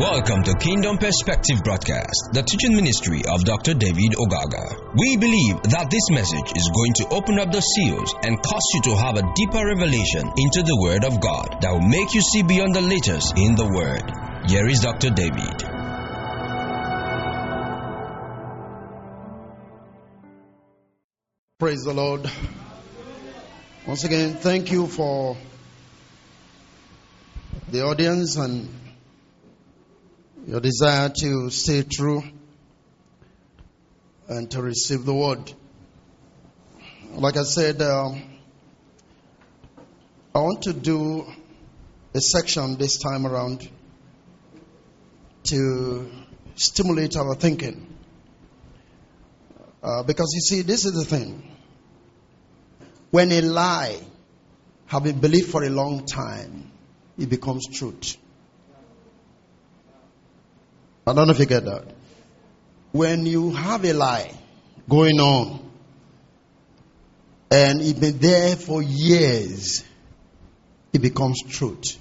Welcome to Kingdom Perspective Broadcast, the teaching ministry of Dr. David Ogaga. We believe that this message is going to open up the seals and cause you to have a deeper revelation into the Word of God that will make you see beyond the letters in the Word. Here is Dr. David. Praise the Lord. Once again, thank you for the audience and your desire to stay true and to receive the word. Like I said, um, I want to do a section this time around to stimulate our thinking. Uh, because you see, this is the thing. When a lie has been believed for a long time, it becomes truth. I don't know if you get that. When you have a lie going on, and it's been there for years, it becomes truth.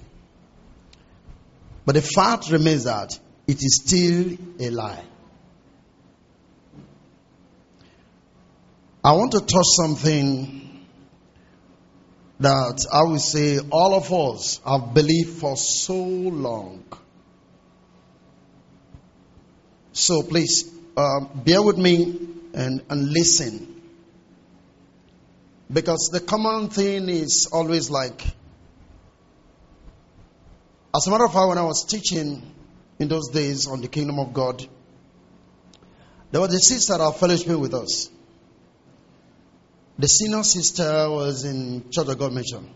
But the fact remains that it is still a lie. I want to touch something that I would say all of us have believed for so long. So please uh, bear with me and, and listen. Because the common thing is always like, as a matter of fact, when I was teaching in those days on the kingdom of God, there was a sister that fellowship with us. The senior sister was in Church of God Mission.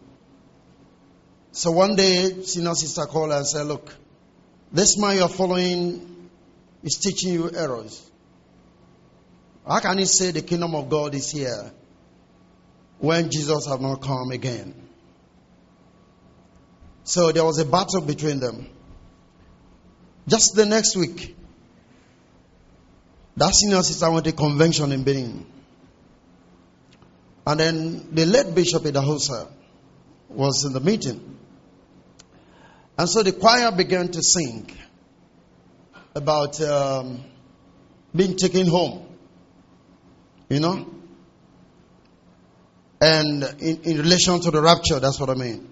So one day, senior sister called and said, Look, this man you're following is teaching you errors. How can he say the kingdom of God is here when Jesus has not come again? So there was a battle between them. Just the next week, that senior sister went to a convention in Benin. And then the late Bishop Idahosa was in the meeting. And so the choir began to sing about um, being taken home. You know? And in, in relation to the rapture, that's what I mean.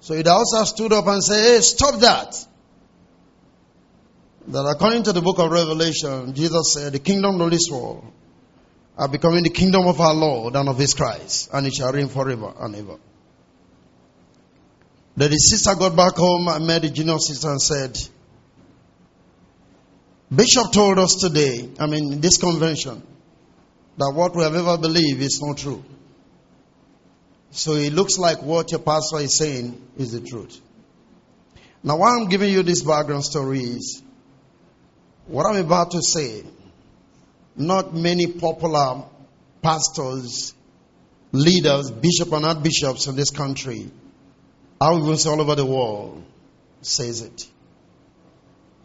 So Idahosa stood up and said, Hey, stop that. That according to the book of Revelation, Jesus said, The kingdom of this world are becoming the kingdom of our Lord and of his Christ, and it shall reign forever and ever. Then the sister got back home and met the junior sister and said, Bishop told us today, I mean, in this convention, that what we have ever believed is not true. So it looks like what your pastor is saying is the truth. Now, why I'm giving you this background story is what I'm about to say. Not many popular pastors, leaders, bishops, and archbishops in this country, I would say all over the world, says it.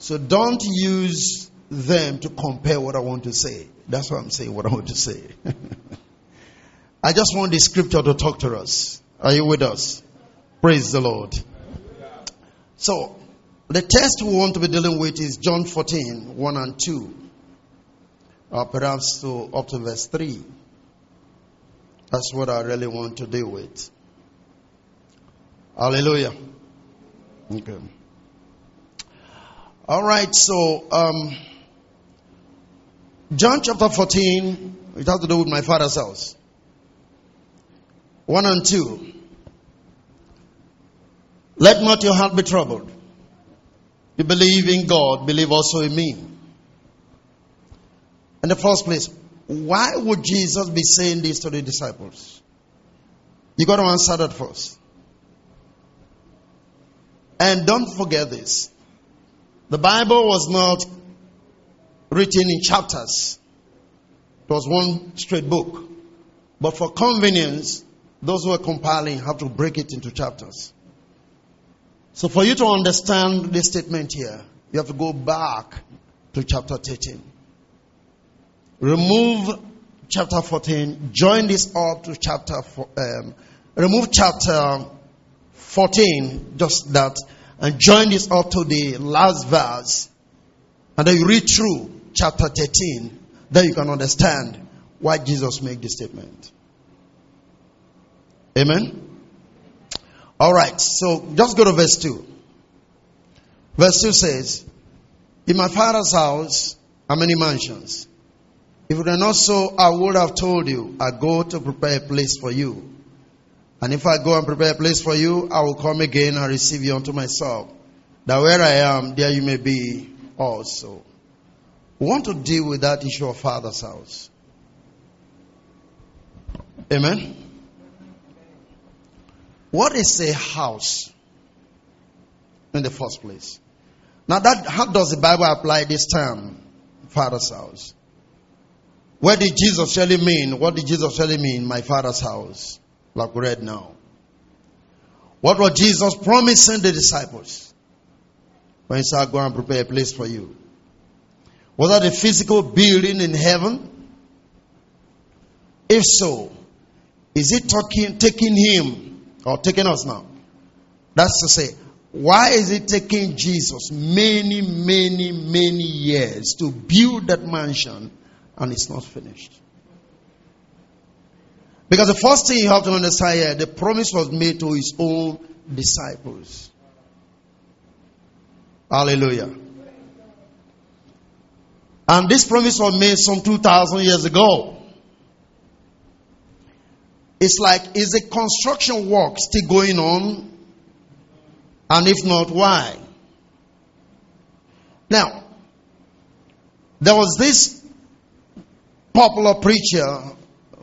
So don't use them to compare what I want to say. That's what I'm saying, what I want to say. I just want the scripture to talk to us. Are you with us? Praise the Lord. So, the text we want to be dealing with is John 14, 1 and 2. Or perhaps to up to verse 3. That's what I really want to deal with. Hallelujah. Okay. All right, so um, John chapter 14, it has to do with my father's house. 1 and 2. Let not your heart be troubled. You believe in God, believe also in me. In the first place, why would Jesus be saying this to the disciples? You got to answer that first. And don't forget this. The Bible was not written in chapters. It was one straight book. But for convenience, those who are compiling have to break it into chapters. So for you to understand this statement here, you have to go back to chapter 13. Remove chapter 14, join this up to chapter, four, um, remove chapter 14, just that, and join this up to the last verse, and then you read through chapter 13, then you can understand why Jesus made this statement. Amen? All right, so just go to verse 2. Verse 2 says, In my father's house are many mansions. If it were not so, I would have told you, I go to prepare a place for you. And if I go and prepare a place for you, I will come again and receive you unto myself, that where I am, there you may be also. We want to deal with that issue of father's house. Amen. What is a house in the first place? Now that how does the Bible apply this term, father's house? What did Jesus really mean? What did Jesus really mean, my father's house? Like we read now. What was Jesus promising the disciples? When he said, Go and prepare a place for you. Was that a physical building in heaven? If so, is it talking, taking him or taking us now? That's to say, why is it taking Jesus many, many, many years to build that mansion and it's not finished? Because the first thing you have to understand here, the promise was made to his own disciples. Hallelujah. And this promise was made some 2,000 years ago. It's like, is the construction work still going on? And if not, why? Now, there was this popular preacher,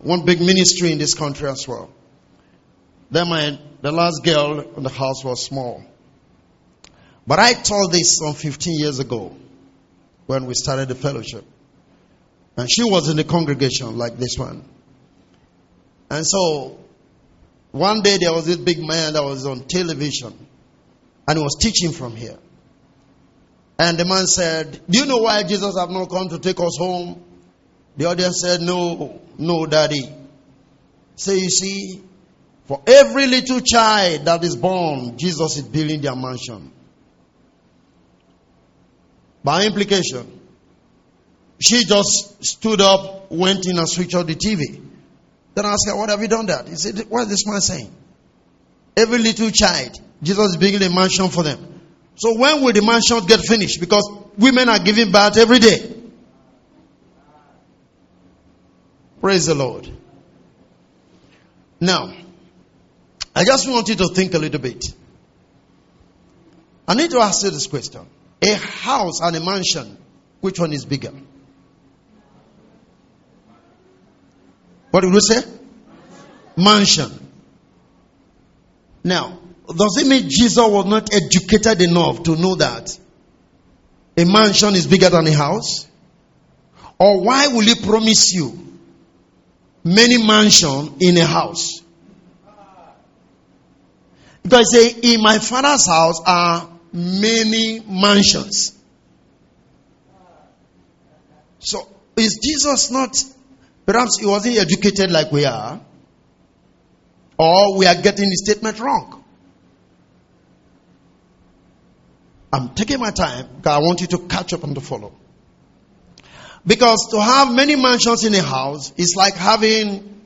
one big ministry in this country as well. Then my, the last girl in the house was small. But I told this some 15 years ago when we started the fellowship. And she was in the congregation like this one. And so one day there was this big man that was on television and he was teaching from here. And the man said, Do you know why Jesus have not come to take us home? The audience said, No, no, daddy. Say, so you see, for every little child that is born, Jesus is building their mansion. By implication, she just stood up, went in and switched on the TV. Then I asked her, What have you done that? He said, What is this man saying? Every little child, Jesus is building a mansion for them. So when will the mansion get finished? Because women are giving birth every day. Praise the Lord. Now, I just want you to think a little bit. I need to ask you this question. A house and a mansion, which one is bigger? What did we say? Mansion. Now, does it mean Jesus was not educated enough to know that a mansion is bigger than a house? Or why will he promise you many mansions in a house? Because say, in my father's house are many mansions. So, is Jesus not, perhaps he wasn't educated like we are, or we are getting the statement wrong? I'm taking my time because I want you to catch up and to follow. Because to have many mansions in a house is like having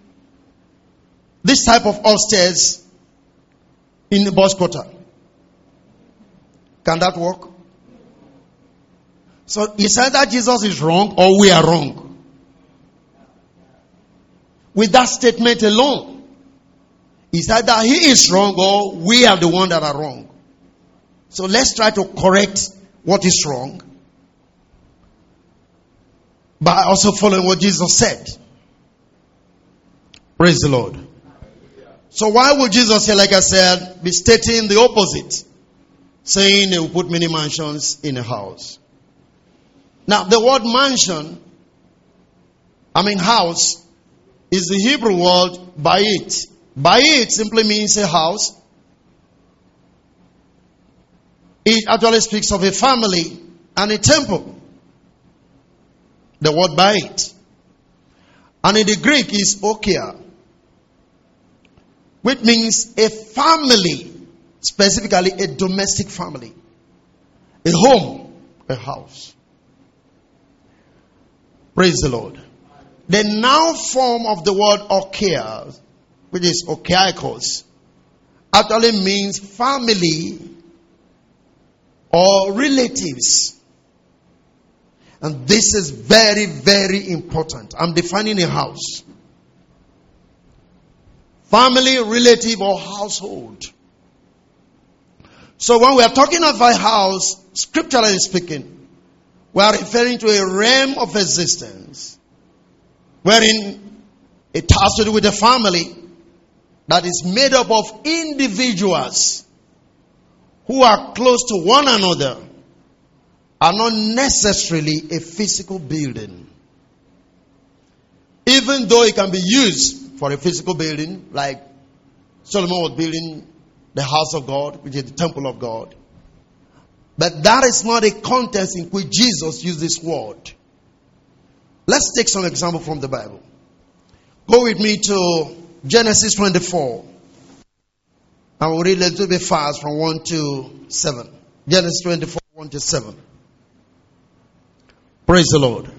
this type of upstairs in the boss quarter. Can that work? So he said that Jesus is wrong or we are wrong. With that statement alone, he said that he is wrong or we are the one that are wrong. So let's try to correct what is wrong by also following what Jesus said. Praise the Lord. So why would Jesus say, like I said, be stating the opposite? saying they will put many mansions in a house. Now, the word mansion, I mean house, is the Hebrew word bayit. Bayit simply means a house. It actually speaks of a family and a temple. The word bayit. And in the Greek is okia, which means a family specifically a domestic family, a home, a house. Praise the Lord. The noun form of the word okia, which is okiakos, actually means family or relatives. And this is very, very important. I'm defining a house. Family, relative, or household. So when we are talking of a house, scripturally speaking, we are referring to a realm of existence wherein it has to do with a family that is made up of individuals who are close to one another are not necessarily a physical building. Even though it can be used for a physical building, like Solomon was building the house of God, which is the temple of God. But that is not a context in which Jesus used this word. Let's take some example from the Bible. Go with me to Genesis 24. I will read a little bit fast from 1 to 7. Genesis 24, 1 to 7. Praise the Lord.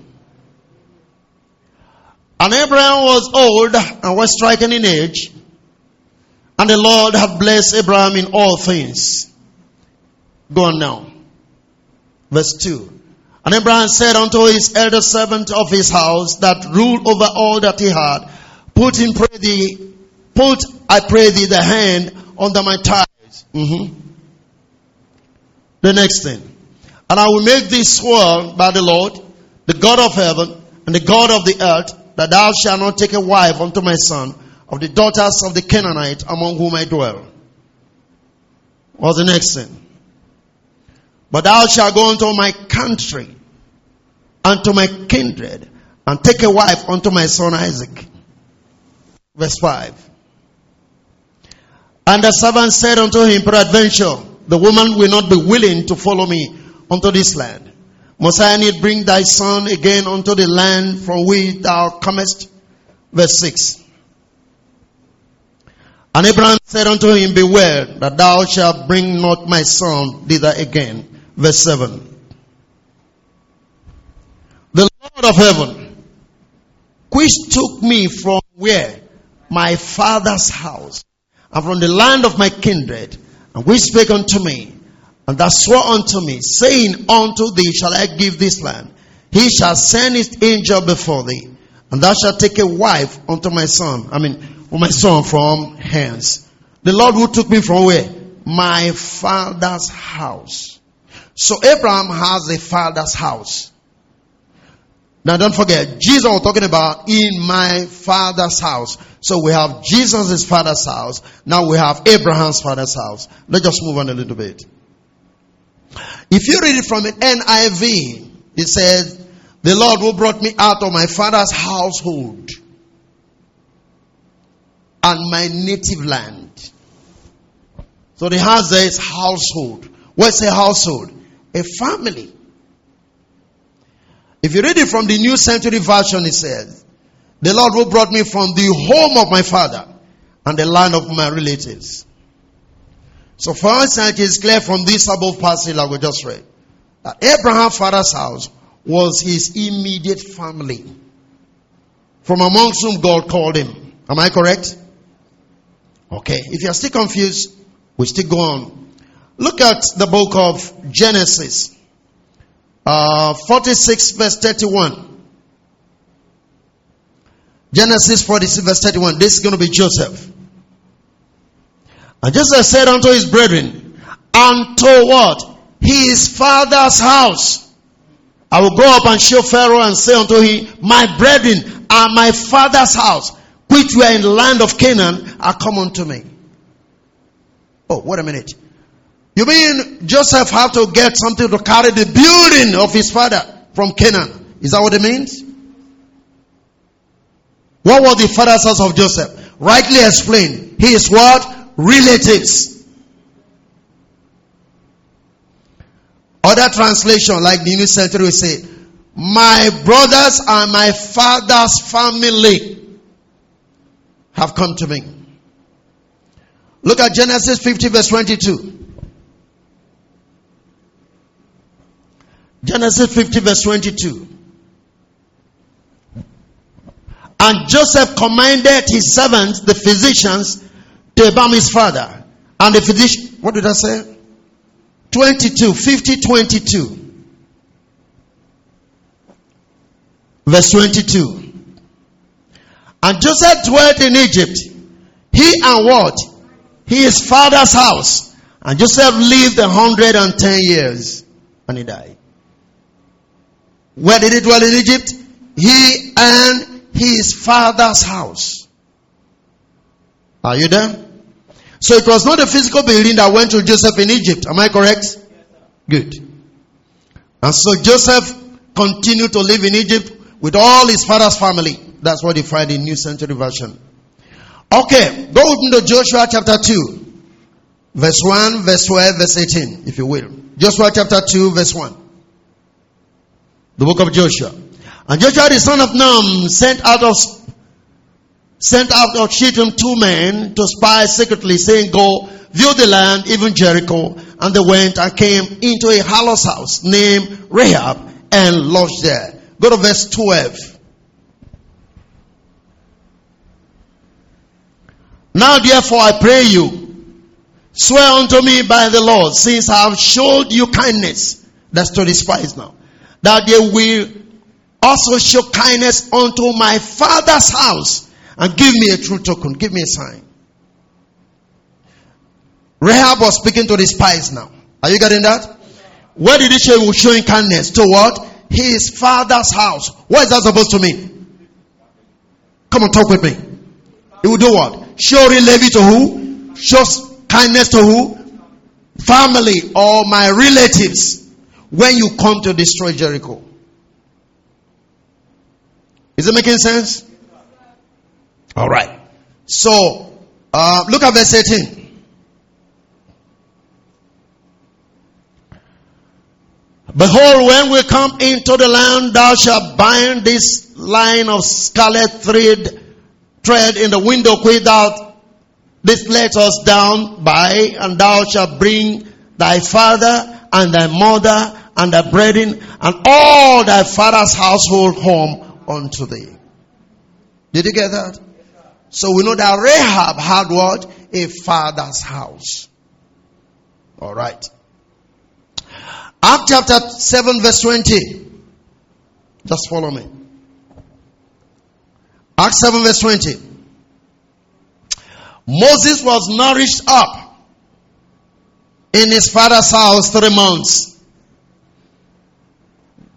And Abraham was old and was striking in age, and the Lord had blessed Abraham in all things. Go on now. Verse 2. And Abraham said unto his elder servant of his house that ruled over all that he had, Put in pray thee, put I pray thee the hand under my thighs. Mm-hmm. The next thing. And I will make thee swear by the Lord, the God of heaven, and the God of the earth, that thou shalt not take a wife unto my son of the daughters of the Canaanite among whom I dwell. What's the next thing? But thou shalt go unto my country, unto my kindred, and take a wife unto my son Isaac. Verse 5. And the servant said unto him, Peradventure, the woman will not be willing to follow me unto this land. Must I need bring thy son again unto the land from which thou comest? Verse 6. And Abraham said unto him, Beware that thou shalt bring not my son thither again. Verse 7. The Lord of heaven, which took me from where? My father's house, and from the land of my kindred, and which spake unto me, and that swore unto me, saying, Unto thee shall I give this land. He shall send his angel before thee, and thou shalt take a wife unto my son. I mean, for my son from hence. The Lord who took me from where? My father's house. So Abraham has a father's house. Now don't forget, Jesus was talking about in my father's house. So we have Jesus' father's house. Now we have Abraham's father's house. Let's just move on a little bit. If you read it from an NIV, it says, The Lord who brought me out of my father's household and my native land. So the house there is household. What's a household? A family. If you read it from the New Century Version, it says, The Lord who brought me from the home of my father and the land of my relatives. So for us, it is clear from this above passage that we just read that Abraham's father's house was his immediate family, from amongst whom God called him. Am I correct? Okay. If you are still confused, we still go on. Look at the book of Genesis, uh, 46 verse 31. Genesis 46 verse 31. This is going to be Joseph. And Joseph said unto his brethren, unto what? His father's house. I will go up and show Pharaoh and say unto him, My brethren are my father's house, which were in the land of Canaan, are come unto me. Oh, wait a minute. You mean Joseph had to get something to carry the building of his father from Canaan? Is that what it means? What was the father's house of Joseph? Rightly explained. He is what? Relatives. Other translation, like the New Century, will say, My brothers and my father's family have come to me. Look at Genesis 50 verse 22. Genesis 50 verse 22. And Joseph commanded his servants, the physicians, to his father. And the physician, what did I say? 22, 50, 22. Verse 22. And Joseph dwelt in Egypt. He and what? His father's house. And Joseph lived a hundred and ten years. And he died. Where did he dwell in Egypt? He and his father's house. Are you there? So it was not a physical building that went to Joseph in Egypt. Am I correct? Good. And so Joseph continued to live in Egypt with all his father's family. That's what you find in New Century Version. Okay, go to Joshua chapter 2, verse 1, verse 12, verse 18, if you will. Joshua chapter 2, verse 1. The book of Joshua. And Joshua the son of Nun sent out of sent out of Shittim two men to spy secretly, saying, Go view the land, even Jericho. And they went and came into a harlot's house named Rahab and lodged there. Go to verse 12. Now therefore I pray you, swear unto me by the Lord, since I have showed you kindness, that's to the spies now, that they will also show kindness unto my father's house and give me a true token, give me a sign. Rahab was speaking to the spies now. Are you getting that? Where did he he was showing kindness? To what? His father's house. What is that supposed to mean? Come on, talk with me. He will do what? Show levy to who? Shows kindness to who? Family or my relatives when you come to destroy Jericho. Is it making sense? All right. So, uh, look at verse 18. Behold, when we come into the land, thou shalt bind this line of scarlet thread, thread in the window without this let us down by, and thou shalt bring thy father and thy mother and thy brethren and all thy father's household home unto thee. Did you get that? So we know that Rahab had what? A father's house. All right. Acts chapter 7 verse 20. Just follow me. Acts 7 verse 20. Moses was nourished up in his father's house three months.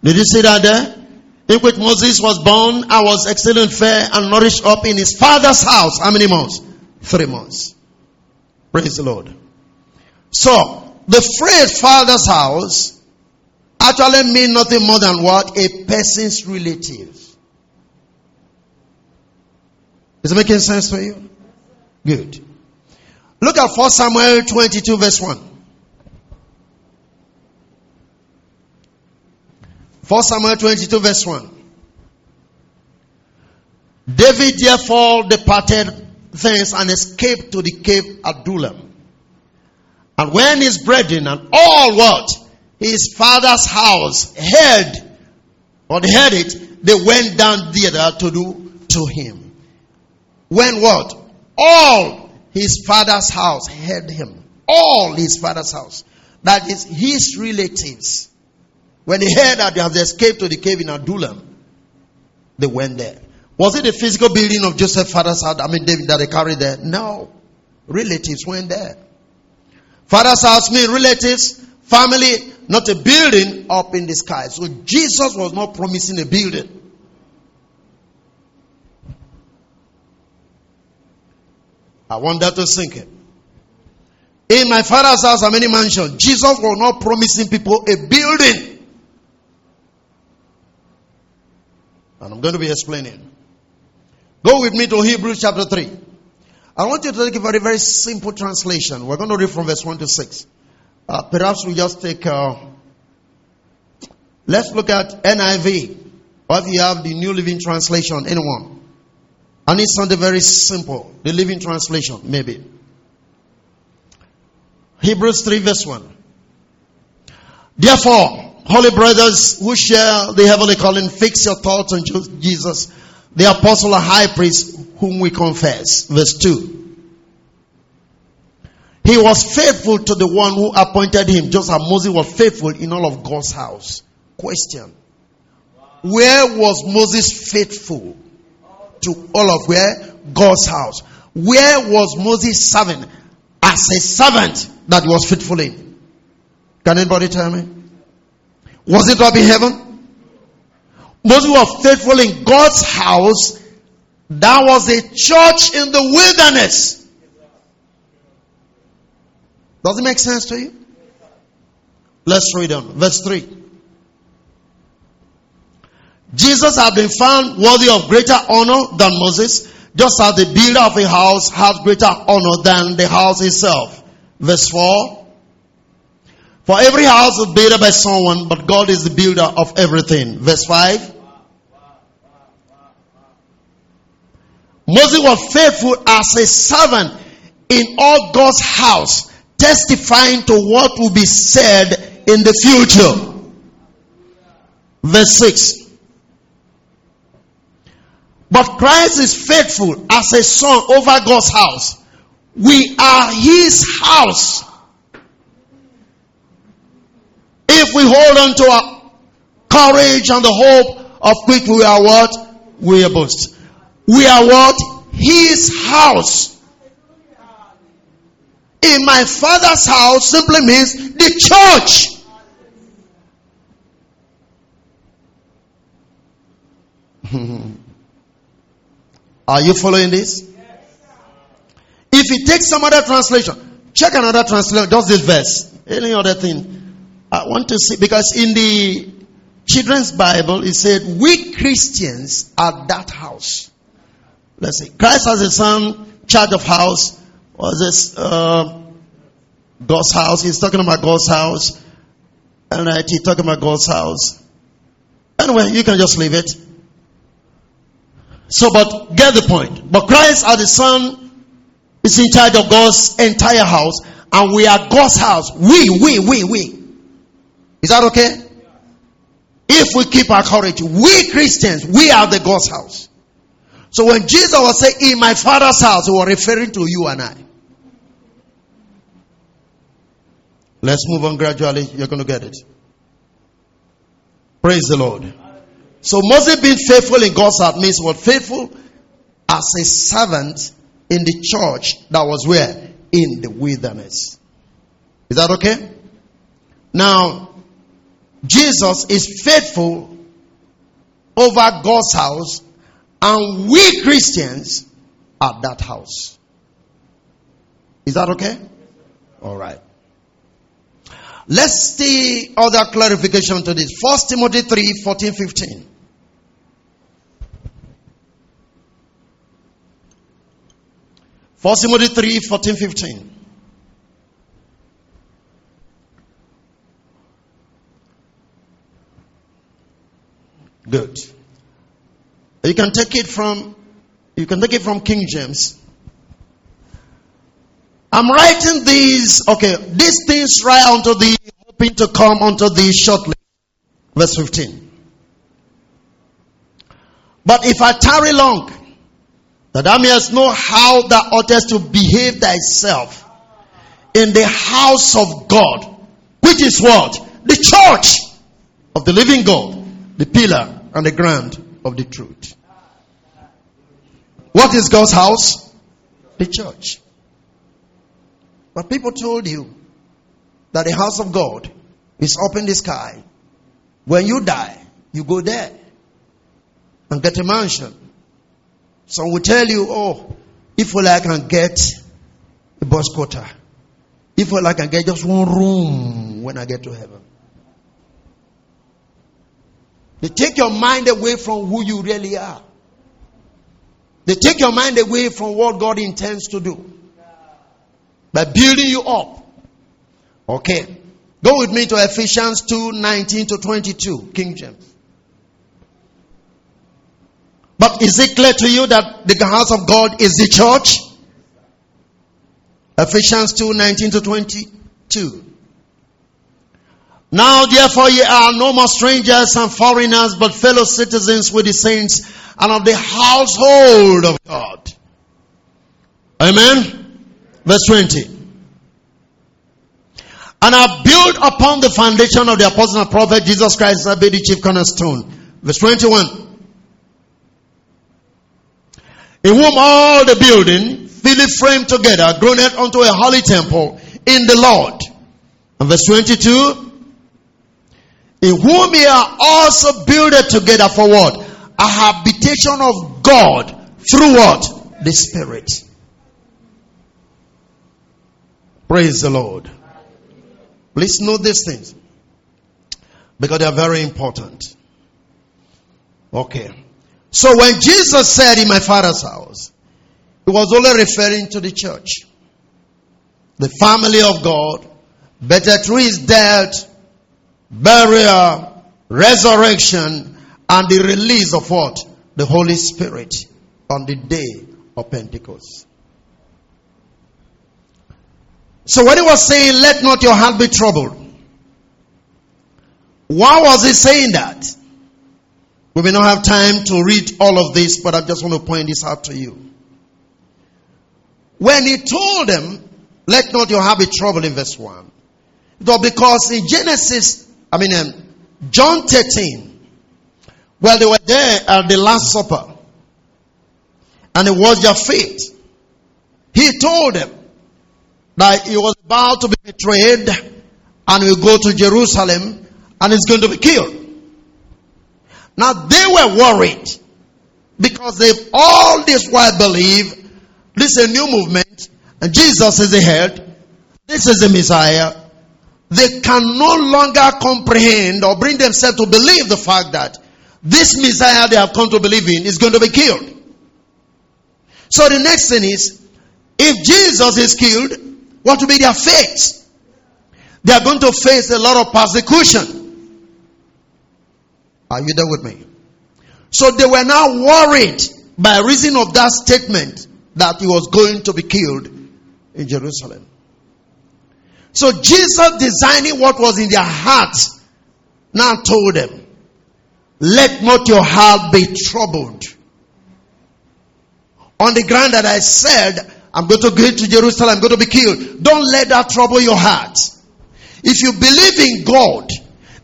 Did you see that there? In which Moses was born and was excellent fair and nourished up in his father's house. How many months? Three months. Praise the Lord. So, the phrase father's house actually means nothing more than what? A person's relative. Is it making sense for you? Good. Look at 1 Samuel 22 verse 1. 1 Samuel 22 verse 1. David therefore departed thence and escaped to the cave Adullam. And when his brethren and all what? his father's house heard or they heard it, they went down thither to do to him. When what? All his father's house heard him. All his father's house. That is his relatives. When they heard that they have escaped to the cave in Adullam, they went there. Was it the physical building of Joseph's father's house? I mean, David that they carried there? No. Relatives went there. Father's house means relatives, family, not a building up in the sky. So Jesus was not promising a building. I want that to sink in. In my father's house are many mansions. Jesus was not promising people a building. And I'm going to be explaining. Go with me to Hebrews chapter 3. I want you to take a very, very simple translation. We're going to read from verse 1 to 6. Uh, perhaps we just take, uh, let's look at NIV. Or if you have the New Living Translation, anyone. I need something very simple. The Living Translation, maybe. Hebrews 3 verse 1. Therefore, holy brothers who share the heavenly calling, fix your thoughts on Jesus, the apostle and high priest whom we confess. Verse 2. He was faithful to the one who appointed him, just as Moses was faithful in all of God's house. Question. Where was Moses faithful? To all of where? God's house. Where was Moses serving? As a servant that was faithful in. Can anybody tell me? Was it up in heaven? Moses was faithful in God's house. That was a church in the wilderness. Does it make sense to you? Let's read on. Verse 3. Jesus had been found worthy of greater honor than Moses, just as the builder of a house has greater honor than the house itself. Verse 4. For every house is built by someone, but God is the builder of everything. Verse 5. Moses was faithful as a servant in all God's house, testifying to what will be said in the future. Verse 6. But Christ is faithful as a son over God's house. We are his house. If we hold on to our courage and the hope of which we are what? We are boast. We are what? His house. In my father's house simply means the church. Are you following this? If you take some other translation, check another translation, just this verse. Any other thing. I want to see, because in the children's Bible, it said, We Christians are that house. Let's see. Christ has a son, charge of house, was this uh, God's house. He's talking about God's house. And right, he's talking about God's house. Anyway, you can just leave it. So, but get the point. But Christ as the Son is in charge of God's entire house, and we are God's house. We, we, we, we. Is that okay? If we keep our courage, we Christians, we are the God's house. So when Jesus was saying, In my Father's house, he was referring to you and I. Let's move on gradually. You're going to get it. Praise the Lord. So Moses being faithful in God's house means what? Faithful as a servant in the church that was where? In the wilderness. Is that okay? Now, Jesus is faithful over God's house, and we Christians are that house. Is that okay? All right. Let's see other clarification to this. First Timothy 3 14 15. First Timothy 3 14 15. Good. You can take it from you can take it from King James. I'm writing these, okay, these things right unto thee, hoping to come unto thee shortly. Verse 15. But if I tarry long, that thou mayest know how thou oughtest to behave thyself in the house of God, which is what? The church of the living God, the pillar and the ground of the truth. What is God's house? The church. But people told you that the house of God is up in the sky. When you die, you go there and get a mansion. Some will tell you, oh, if only I can get a bus quarter. If only I can get just one room when I get to heaven. They take your mind away from who you really are. They take your mind away from what God intends to do by building you up. Okay. Go with me to Ephesians 2 19 to 22, King James. But is it clear to you that the house of God is the church? Ephesians 2 19 to 20. 2. Now therefore ye are no more strangers and foreigners, but fellow citizens with the saints and of the household of God. Amen. Verse 20. And are built upon the foundation of the apostle and prophet Jesus Christ as the chief cornerstone. Verse 21. In whom all the building, fully framed together, groaneth unto a holy temple in the Lord. And verse 22 in whom ye are also builded together for what? A habitation of God through what? The Spirit. Praise the Lord. Please note these things because they are very important. Okay. So when Jesus said in my father's house, he was only referring to the church, the family of God, better through his death burial, resurrection, and the release of what? The Holy Spirit on the day of Pentecost. So when he was saying, let not your heart be troubled, why was he saying that? We may not have time to read all of this, but I just want to point this out to you. When he told them, let not your heart be troubled in verse 1, it was because in Genesis I mean, um, John 13, well, they were there at the Last Supper, and it was their fate. He told them that he was about to be betrayed and will go to Jerusalem and is going to be killed. Now they were worried because they've all this while believe this is a new movement and Jesus is the head. This is the Messiah they can no longer comprehend or bring themselves to believe the fact that this Messiah they have come to believe in is going to be killed. So the next thing is, if Jesus is killed, what will be their fate? They are going to face a lot of persecution. Are you there with me? So they were now worried by reason of that statement that he was going to be killed in Jerusalem. So Jesus designing what was in their hearts now told them, let not your heart be troubled. On the ground that I said, I'm going to go to Jerusalem, I'm going to be killed. Don't let that trouble your heart. If you believe in God,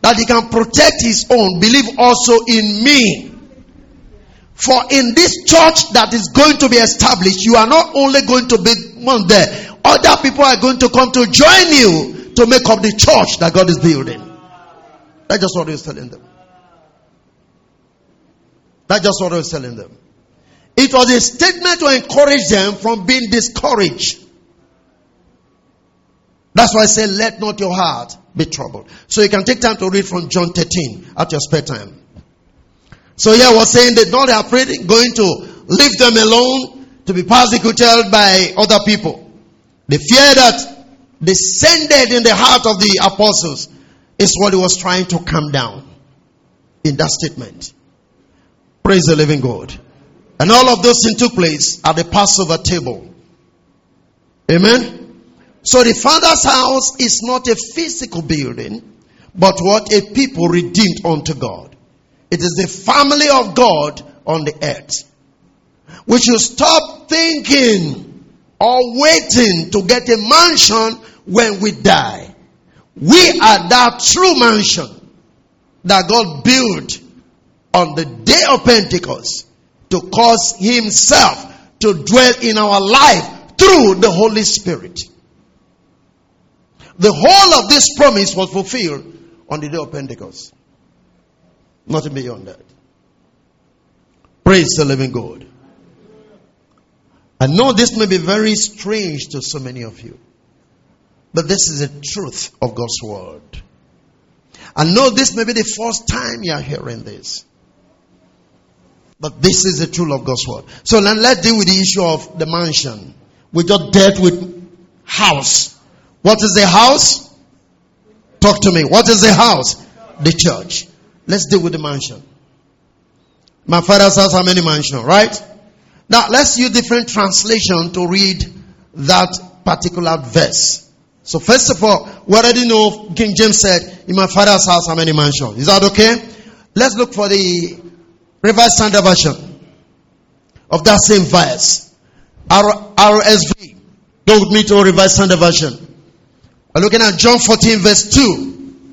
that He can protect His own, believe also in me. For in this church that is going to be established, you are not only going to be one there, other people are going to come to join you to make up the church that God is building. That's just what he was telling them. That's just what he was telling them. It was a statement to encourage them from being discouraged. That's why I say, let not your heart be troubled. So you can take time to read from John 13 at your spare time. So here I was saying that not afraid going to leave them alone to be persecuted by other people. The fear that descended in the heart of the apostles is what he was trying to calm down in that statement. Praise the living God. And all of those things took place at the Passover table. Amen. So the Father's house is not a physical building, but what a people redeemed unto God. It is the family of God on the earth. We should stop thinking or waiting to get a mansion when we die. We are that true mansion that God built on the day of Pentecost to cause Himself to dwell in our life through the Holy Spirit. The whole of this promise was fulfilled on the day of Pentecost. Nothing beyond that. Praise the living God. I know this may be very strange to so many of you, but this is the truth of God's word. I know this may be the first time you are hearing this, but this is the truth of God's word. So then let's deal with the issue of the mansion. We just dealt with house. What is the house? Talk to me. What is the house? The church. Let's deal with the mansion. My father's house, how many mansion, right? Now let's use different translation to read that particular verse. So first of all, we already know King James said, in my father's house how many mansions. Is that okay? Let's look for the Revised Standard Version of that same verse. R- RSV. Go with me to Revised Standard Version. We're looking at John 14 verse 2.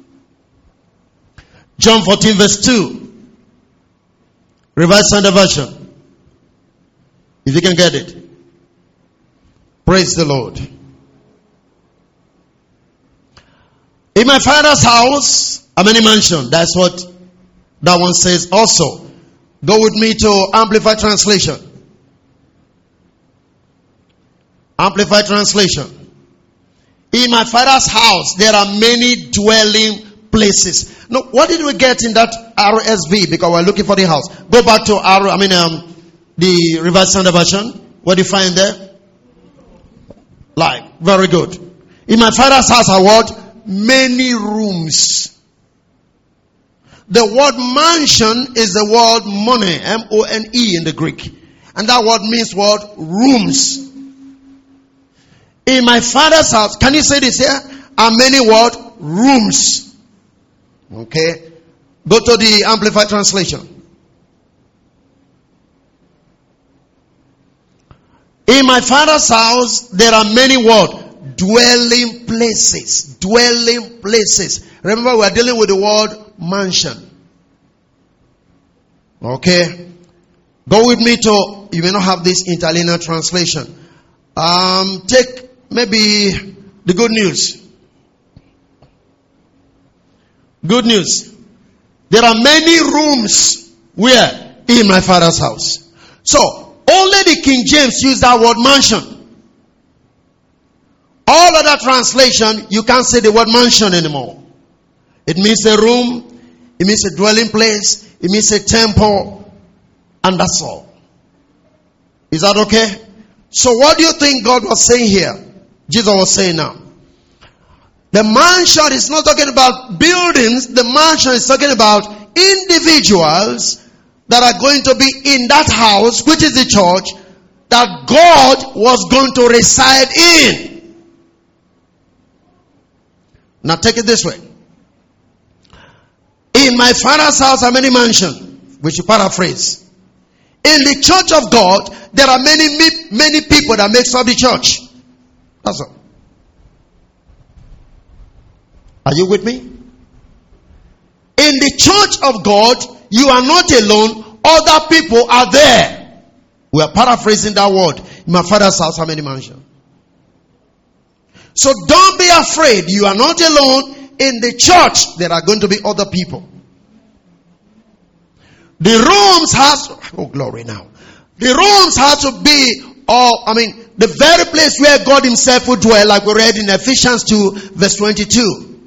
John 14 verse 2. Revised Standard Version. If you can get it. Praise the Lord. In my father's house, how many mansions? That's what that one says also. Go with me to Amplify Translation. Amplify Translation. In my father's house, there are many dwelling places. Now, what did we get in that RSV? Because we're looking for the house. Go back to R, I mean, um, the Revised Standard Version. What do you find there? Like, very good. In my father's house are what? Many rooms. The word mansion is the word mone, M-O-N-E in the Greek. And that word means what? Rooms. In my father's house, can you say this here? Are many what? Rooms. Okay. Go to the Amplified Translation. In my father's house, there are many what? Dwelling places. Dwelling places. Remember, we are dealing with the word mansion. Okay. Go with me to, you may not have this interlinear translation. Um, take maybe the good news. Good news. There are many rooms where? In my father's house. So, only the King James use that word mansion. All other translation, you can't say the word mansion anymore. It means a room, it means a dwelling place, it means a temple, and that's all. Is that okay? So what do you think God was saying here? Jesus was saying now. The mansion is not talking about buildings, the mansion is talking about individuals that are going to be in that house, which is the church, that God was going to reside in. Now take it this way. In my father's house are many mansions, which you paraphrase. In the church of God, there are many, many people that makes up the church. That's all. Are you with me? In the church of God, you are not alone. Other people are there. We are paraphrasing that word. In my father's house, how many mansions? So don't be afraid. You are not alone. In the church, there are going to be other people. The rooms has, oh glory now. The rooms have to be, oh, I mean, the very place where God himself would dwell, like we read in Ephesians 2 verse 22,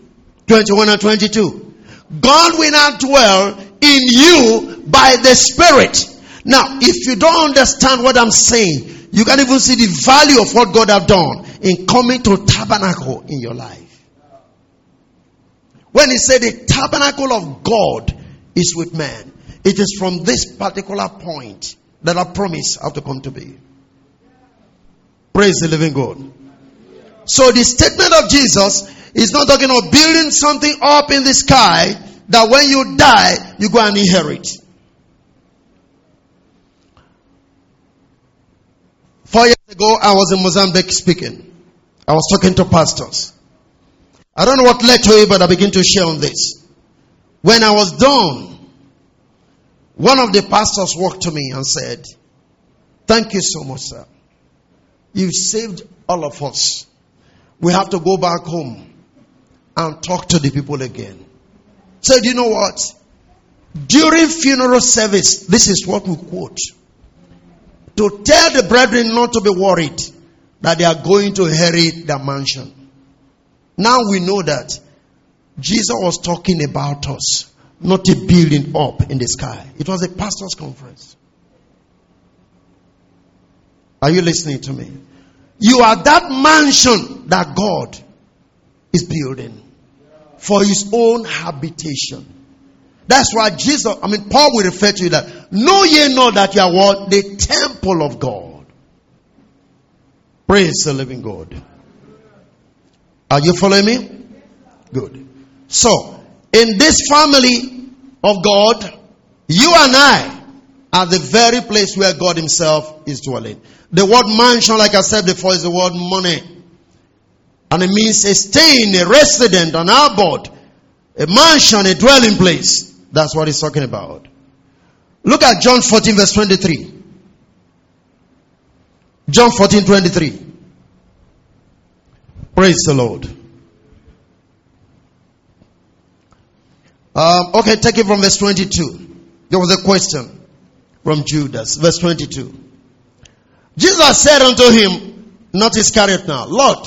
21 and 22. God will not dwell in you by the Spirit. Now, if you don't understand what I'm saying, you can't even see the value of what God have done in coming to tabernacle in your life. When he said the tabernacle of God is with man, it is from this particular point that a promise have to come to be. Praise the living God. So the statement of Jesus is not talking of building something up in the sky that when you die, you go and inherit. Four years ago, I was in Mozambique speaking. I was talking to pastors. I don't know what led to it, but I began to share on this. When I was done, one of the pastors walked to me and said, Thank you so much, sir. You've saved all of us. We have to go back home and talk to the people again. Said, you know what? During funeral service, this is what we quote. To tell the brethren not to be worried that they are going to inherit the mansion. Now we know that Jesus was talking about us, not a building up in the sky. It was a pastor's conference. Are you listening to me? You are that mansion that God is building for his own habitation. That's why Jesus, I mean, Paul will refer to that. Know ye not that you are what? The temple of God. Praise the living God. Are you following me? Good. So, in this family of God, you and I are the very place where God Himself is dwelling. The word mansion, like I said before, is the word mone. And it means a staying, a resident, an abode, a mansion, a dwelling place. That's what he's talking about. Look at John 14, verse 23. John 14, 23. Praise the Lord. Um, okay, take it from verse 22. There was a question from Judas. Verse 22. Jesus said unto him, not Iscariot now, Lord,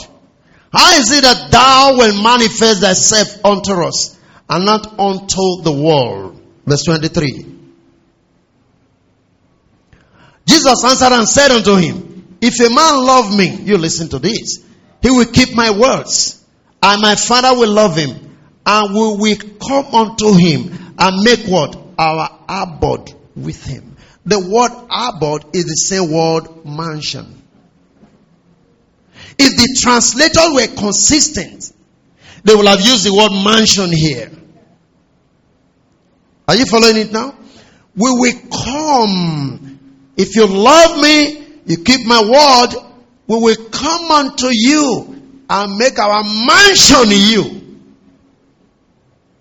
how is it that thou will manifest thyself unto us and not unto the world? Verse 23. Jesus answered and said unto him, If a man love me, you listen to this, he will keep my words, and my Father will love him, and we will come unto him and make what? Our abode with him. The word abode is the same word mansion. If the translators were consistent, they will have used the word mansion here. Are you following it now? We will come. If you love me, you keep my word, we will come unto you and make our mansion in you.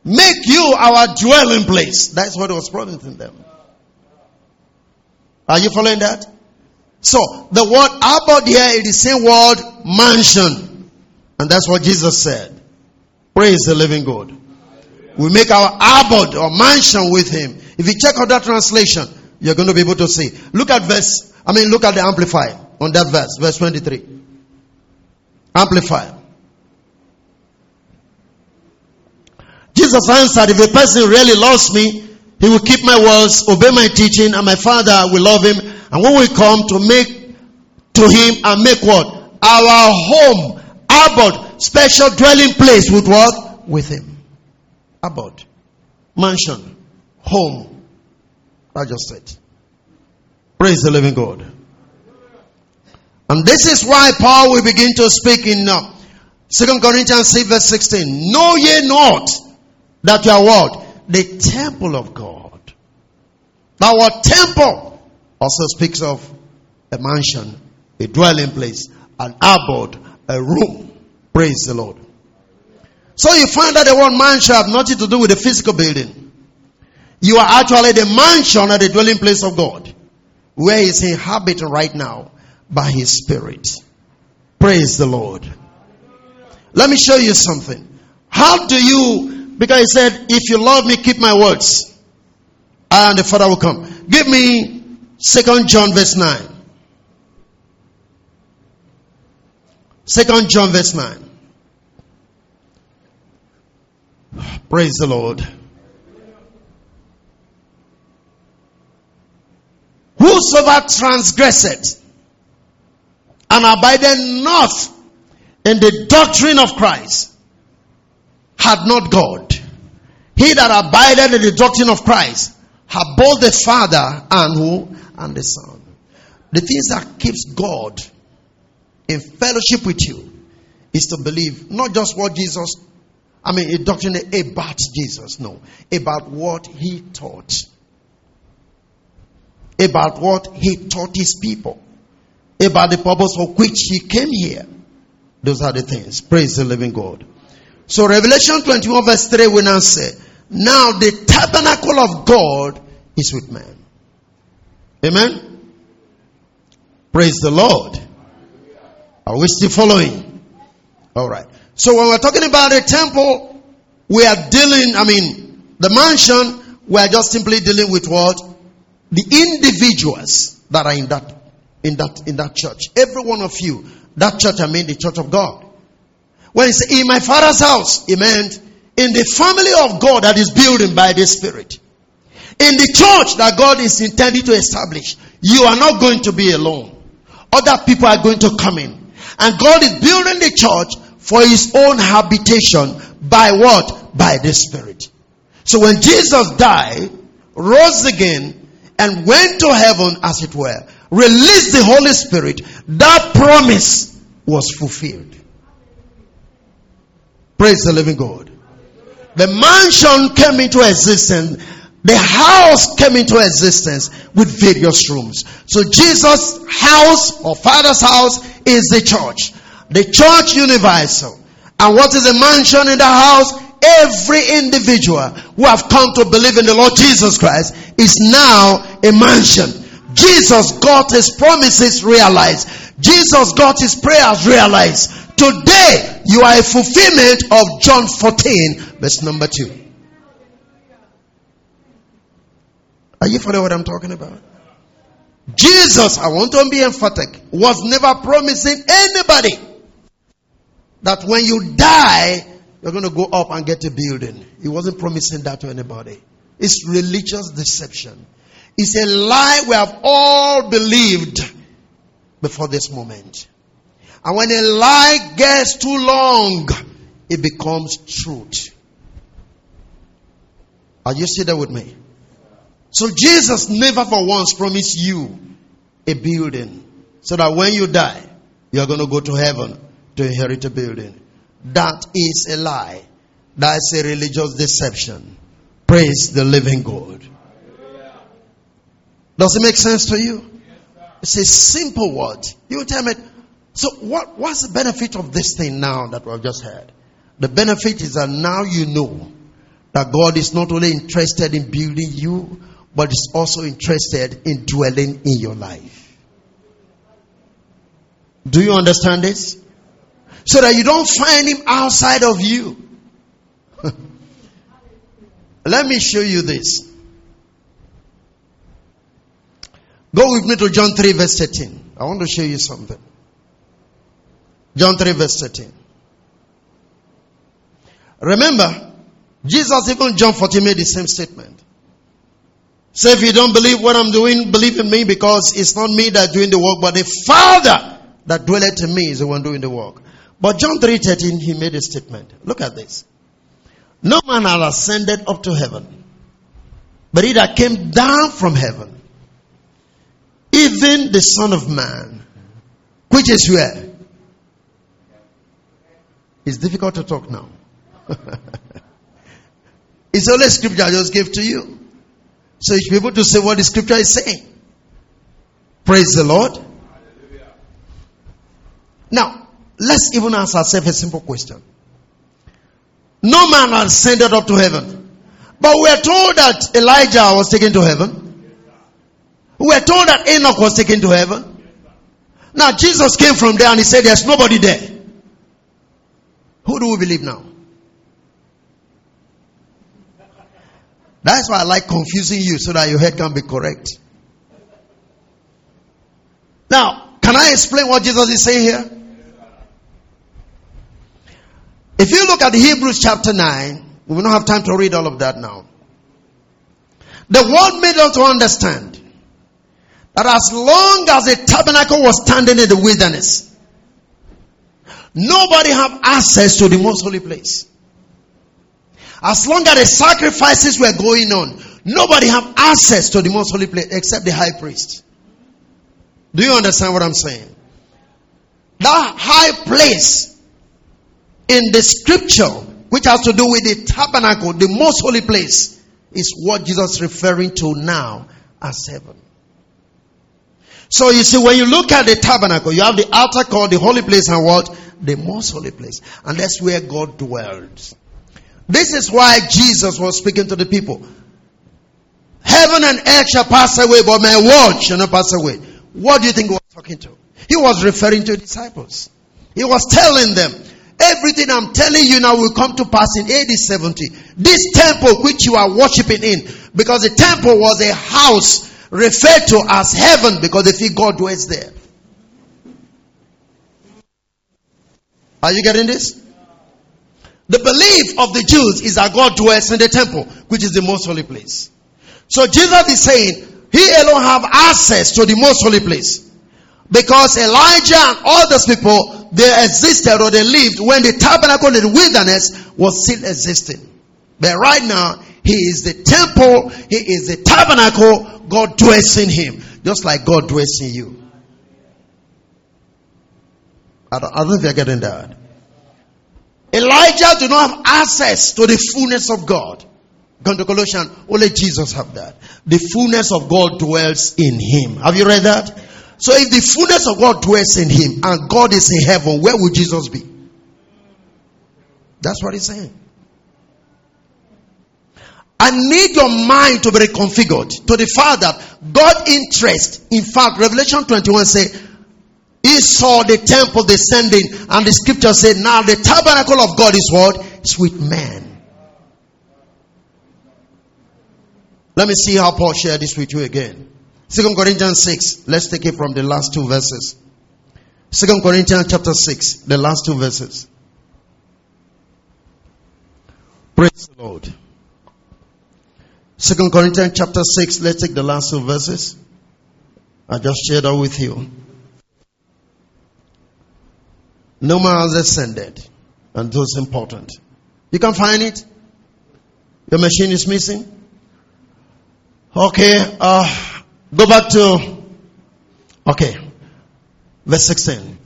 Make you our dwelling place. That's what was promised in them. Are you following that? So, the word abode here is the same word mansion. And that's what Jesus said. Praise the living God. We make our abode or mansion with him. If you check out that translation, you're going to be able to see. Look at verse, I mean, look at the amplifier on that verse, verse 23. Amplifier. Jesus answered, if a person really loves me, he will keep my words, obey my teaching, and my Father will love him. And when we come to make to him and make what? Our home, abode, special dwelling place with what? With him. Abode. Mansion. Home. I just said. Praise the living God. And this is why Paul will begin to speak in uh, 2 Corinthians 6 verse 16. Know ye not that you are what? the temple of God. Now, our temple also speaks of a mansion, a dwelling place, an abode, a room. Praise the Lord. So you find that the word mansion have nothing to do with the physical building. You are actually the mansion or the dwelling place of God, where He's inhabiting right now by His Spirit. Praise the Lord. Let me show you something. How do you because he said, If you love me, keep my words. And the Father will come. Give me Second John verse 9. Second John verse 9. Praise the Lord. Whosoever transgresseth and abideth not in the doctrine of Christ had not God. He that abided in the doctrine of Christ had both the Father and who? And the Son. The things that keeps God in fellowship with you is to believe not just what Jesus, I mean, a doctrine about Jesus, no, about what he taught. About what he taught his people. About the purpose for which he came here. Those are the things. Praise the living God. So Revelation 21 verse 3 will now say, now the tabernacle of God is with man. Amen. Praise the Lord. Are we still following? All right. So when we're talking about a temple, we are dealing, I mean, the mansion, we are just simply dealing with what? The individuals that are in that, in that, in that church. Every one of you. That church, I mean the church of God. When he said, in my father's house, he meant in the family of God that is building by the Spirit. In the church that God is intending to establish, you are not going to be alone. Other people are going to come in. And God is building the church for his own habitation by what? By the Spirit. So when Jesus died, rose again, and went to heaven, as it were, released the Holy Spirit, that promise was fulfilled. Praise the living God. The mansion came into existence. The house came into existence with various rooms. So Jesus' house or Father's house is the church. The church universal. And what is the mansion in the house? Every individual who have come to believe in the Lord Jesus Christ is now a mansion. Jesus got his promises realized. Jesus got his prayers realized. Today, you are a fulfillment of John 14, verse number 2. Are you following what I'm talking about? Jesus, I want to be emphatic, was never promising anybody that when you die, you're going to go up and get a building. He wasn't promising that to anybody. It's religious deception. It's a lie we have all believed before this moment. And when a lie gets too long, it becomes truth. Are you sitting with me? So Jesus never for once promised you a building so that when you die, you are going to go to heaven to inherit a building. That is a lie. That is a religious deception. Praise the living God. Does it make sense to you? It's a simple word. You tell me, so what, what's the benefit of this thing now that we've just heard? The benefit is that now you know that God is not only interested in building you, but is also interested in dwelling in your life. Do you understand this? So that you don't find him outside of you. Let me show you this. Go with me to John 3, verse 13. I want to show you something. John 3, verse 13. Remember, Jesus, even John 14, made the same statement. Say, if you don't believe what I'm doing, believe in me because it's not me that doing the work, but the Father that dwelleth in me is the one doing the work. But John 3:13, he made a statement. Look at this. No man has ascended up to heaven, but he that came down from heaven, even the Son of Man, which is where? It's difficult to talk now. it's only scripture I just gave to you. So you should be able to say what the scripture is saying. Praise the Lord. Now, let's even ask ourselves a simple question. No man has ascended up to heaven. But we are told that Elijah was taken to heaven. We are told that Enoch was taken to heaven. Now Jesus came from there and he said there's nobody there. Who do we believe now? That's why I like confusing you so that your head can be correct. Now, can I explain what Jesus is saying here? If you look at Hebrews chapter 9, we will not have time to read all of that now. The world made us to understand that as long as the tabernacle was standing in the wilderness, nobody have access to the most holy place. As long as the sacrifices were going on, nobody have access to the most holy place except the high priest. Do you understand what I'm saying? That high place in the scripture, which has to do with the tabernacle, the most holy place, is what Jesus is referring to now as heaven. So you see, when you look at the tabernacle, you have the outer court, the holy place, and what? The most holy place. And that's where God dwells. This is why Jesus was speaking to the people. Heaven and earth shall pass away, but my word shall not pass away. What do you think he was talking to? He was referring to disciples. He was telling them, everything I'm telling you now will come to pass in AD 70. This temple which you are worshiping in, because the temple was a house referred to as heaven because they think God dwells there. Are you getting this? The belief of the Jews is that God dwells in the temple, which is the most holy place. So Jesus is saying, He alone have access to the most holy place. Because Elijah and all those people, they existed or they lived when the tabernacle in the wilderness was still existing. But right now, He is the temple, He is the tabernacle, God dwells in Him. Just like God dwells in you. I don't, I don't know if you're getting that. Elijah do not have access to the fullness of God. Go to Colossians, only Jesus have that. The fullness of God dwells in him. Have you read that? So if the fullness of God dwells in him and God is in heaven, where would Jesus be? That's what he's saying. I need your mind to be reconfigured to the fact that God interest. In fact, Revelation 21 say, he saw the temple descending, and the scripture said, Now the tabernacle of God is what? It's with men. Let me see how Paul shared this with you again. Second Corinthians 6. Let's take it from the last two verses. Second Corinthians chapter 6, the last two verses. Praise the Lord. Second Corinthians chapter 6, let's take the last two verses. I just shared that with you. No man has ascended. And those important. You can find it? Your machine is missing? Okay, uh, go back to, okay, verse 16.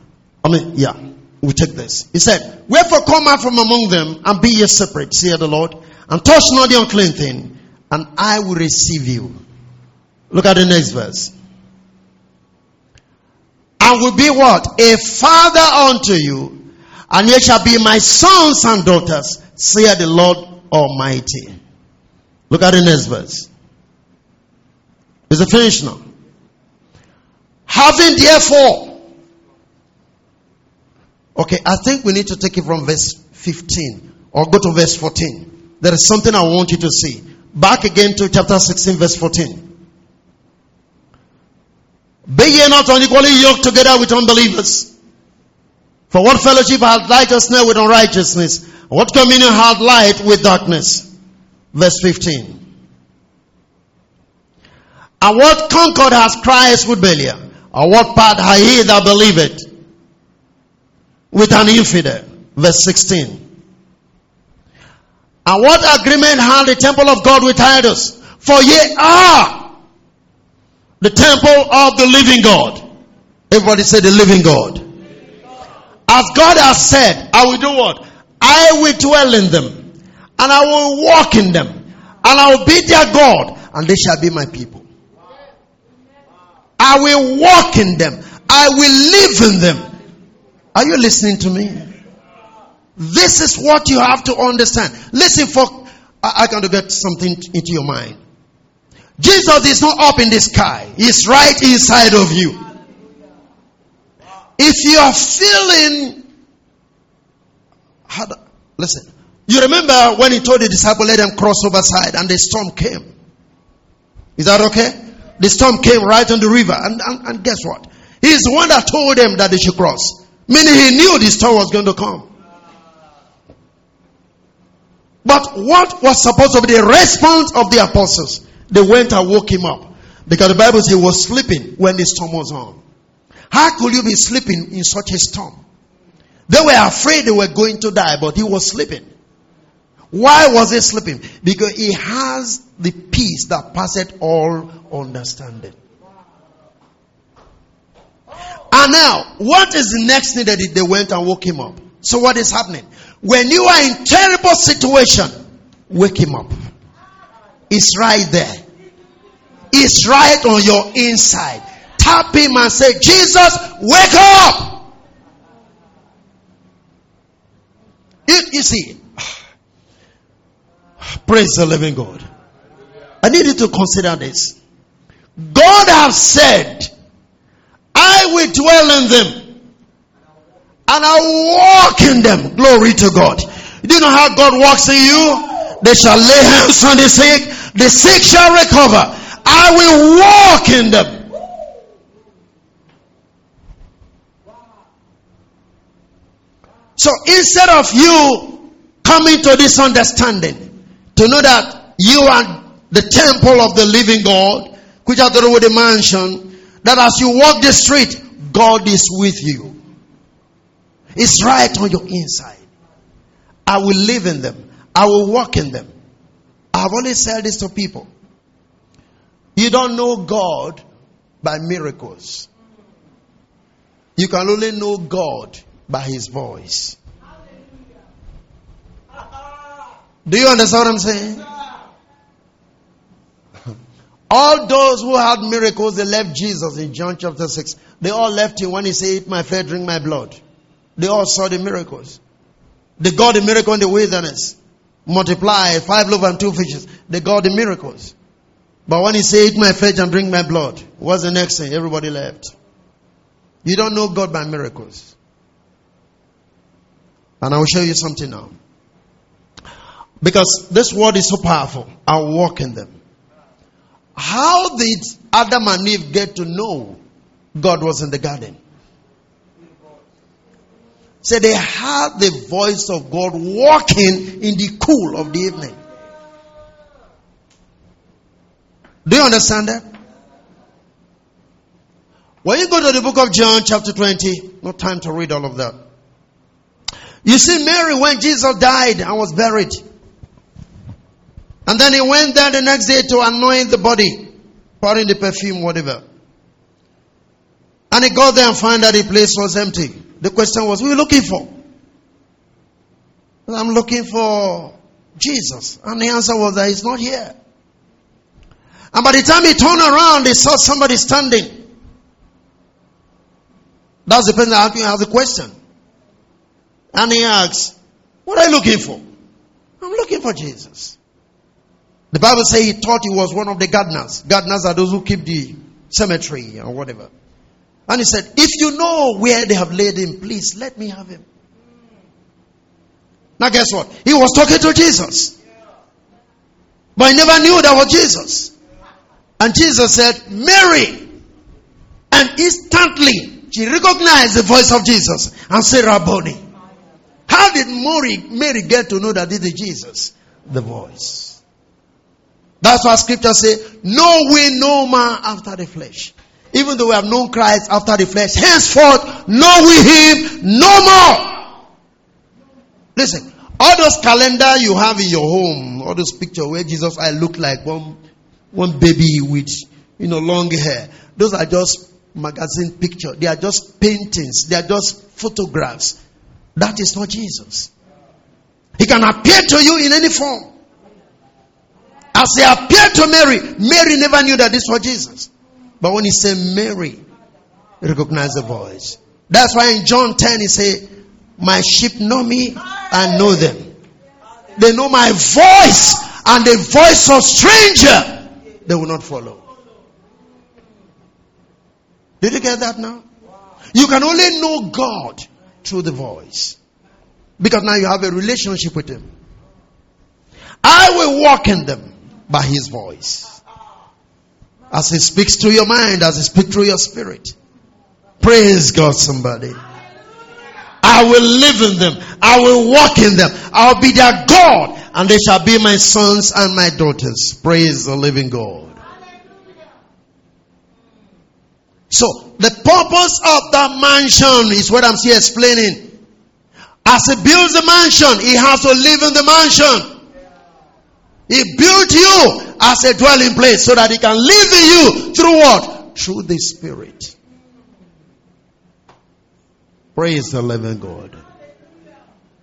I mean, yeah, we take this. He said, Wherefore come out from among them and be ye separate, saith the Lord, and touch not the unclean thing, and I will receive you. Look at the next verse. And will be what? A father unto you, and ye shall be my sons and daughters, saith the Lord Almighty. Look at the next verse. Is it finished now? Having therefore. Okay, I think we need to take it from verse 15 or go to verse 14. There is something I want you to see. Back again to chapter 16, verse 14. Be ye not unequally yoked together with unbelievers. For what fellowship hath righteousness with unrighteousness? What communion hath light with darkness? Verse 15. And what concord has Christ with Belial? Or what part hath he that believeth with an infidel? Verse 16. And what agreement hath the temple of God with idols? For ye are the temple of the living God. Everybody say the living God. As God has said, I will do what? I will dwell in them, and I will walk in them, and I will be their God, and they shall be my people. I will walk in them. I will live in them. Are you listening to me? This is what you have to understand. Listen for, I, I to get something into your mind. Jesus is not up in the sky. He's right inside of you. If you are feeling, do, listen, you remember when he told the disciple, let them cross over side and the storm came. Is that okay? the storm came right on the river. And, and, and guess what? He's the one that told them that they should cross. Meaning he knew the storm was going to come. But what was supposed to be the response of the apostles? They went and woke him up. Because the Bible says he was sleeping when the storm was on. How could you be sleeping in such a storm? They were afraid they were going to die, but he was sleeping. Why was he sleeping? Because he has the peace that passeth all understanding. And now, what is the next thing that they went and woke him up? So what is happening? When you are in terrible situation, wake him up. It's right there. It's right on your inside. Tap him and say, Jesus, wake up! You, you see, Praise the living God. I need you to consider this. God has said, I will dwell in them and I will walk in them. Glory to God. Do you know how God walks in you? They shall lay hands on the sick, the sick shall recover. I will walk in them. So instead of you coming to this understanding, to know that you are the temple of the living God, which are the with the mansion, that as you walk the street, God is with you. It's right on your inside. I will live in them. I will walk in them. I've always said this to people. You don't know God by miracles. You can only know God by His voice. Do you understand what I'm saying? All those who had miracles, they left Jesus in John chapter 6. They all left him when he said, Eat my flesh, drink my blood. They all saw the miracles. They got the miracle in the wilderness. Multiply five loaves and two fishes. They got the miracles. But when he said, Eat my flesh and drink my blood, what's the next thing? Everybody left. You don't know God by miracles. And I will show you something now. Because this word is so powerful. I'll walk in them. How did Adam and Eve get to know God was in the garden? So they heard the voice of God walking in the cool of the evening. Do you understand that? When you go to the book of John, chapter 20, no time to read all of that. You see, Mary, when Jesus died and was buried, and then he went there the next day to anoint the body, pouring the perfume, whatever. And he got there and found that the place was empty. The question was, who are you looking for? I'm looking for Jesus. And the answer was that he's not here. And by the time he turned around, he saw somebody standing. That's the person that has a question. And he asks, What are you looking for? I'm looking for Jesus. The Bible says he thought he was one of the gardeners. Gardeners are those who keep the cemetery or whatever. And he said, If you know where they have laid him, please let me have him. Now, guess what? He was talking to Jesus. But he never knew that was Jesus. And Jesus said, Mary. And instantly, she recognized the voice of Jesus and said, Rabboni. How did Mary, Mary get to know that this is Jesus? The voice. That's why scripture say, No way, no man after the flesh. Even though we have known Christ after the flesh, henceforth know we him no more. Listen, all those calendar you have in your home, all those pictures where Jesus I look like one one baby with you know long hair. Those are just magazine picture. They are just paintings. They are just photographs. That is not Jesus. He can appear to you in any form. As he appeared to Mary, Mary never knew that this was Jesus. But when he said Mary, he recognized the voice. That's why in John 10 he said, My sheep know me and know them. They know my voice and the voice of stranger they will not follow. Did you get that now? You can only know God through the voice. Because now you have a relationship with Him. I will walk in them by his voice. As he speaks to your mind, as he speaks through your spirit. Praise God, somebody. I will live in them. I will walk in them. I'll be their God and they shall be my sons and my daughters. Praise the living God. So, the purpose of the mansion is what I'm here explaining. As he builds the mansion, he has to live in the mansion. He built you as a dwelling place so that He can live in you through what? Through the Spirit. Praise the living God.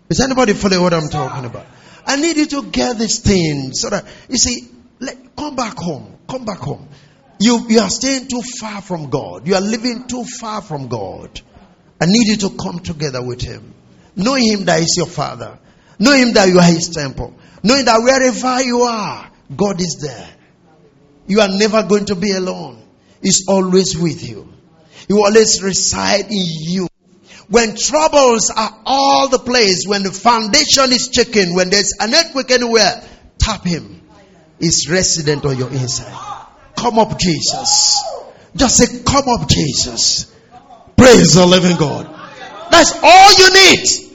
Is anybody following what I'm talking about? I need you to get this thing so that you see, let, come back home. Come back home. You, you are staying too far from God. You are living too far from God. I need you to come together with Him. Know Him that is your Father. Know Him that you are His temple. Knowing that wherever you are, God is there. You are never going to be alone. He's always with you. He always reside in you. When troubles are all the place, when the foundation is shaken, when there's an earthquake anywhere, tap him. He's resident on your inside. Come up, Jesus. Just say, Come up, Jesus. Praise the living God. That's all you need.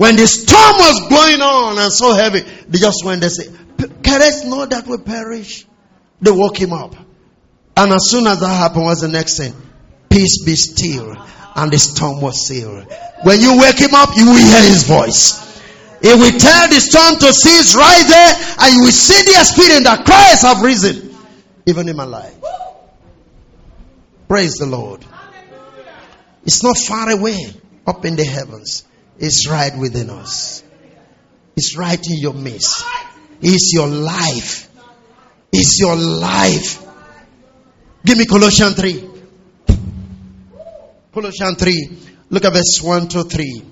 When the storm was going on and so heavy, they just went and said, Carest not that we perish. They woke him up. And as soon as that happened, what's the next thing? Peace be still. And the storm was still. When you wake him up, you will hear his voice. He will tell the storm to cease right there, and you will see the experience that Christ have risen, even in my life. Praise the Lord. It's not far away, up in the heavens is right within us. is right in your midst. Is your life. Is your life. Give me Colossians 3. Colossians 3. Look at verse 1 to 3.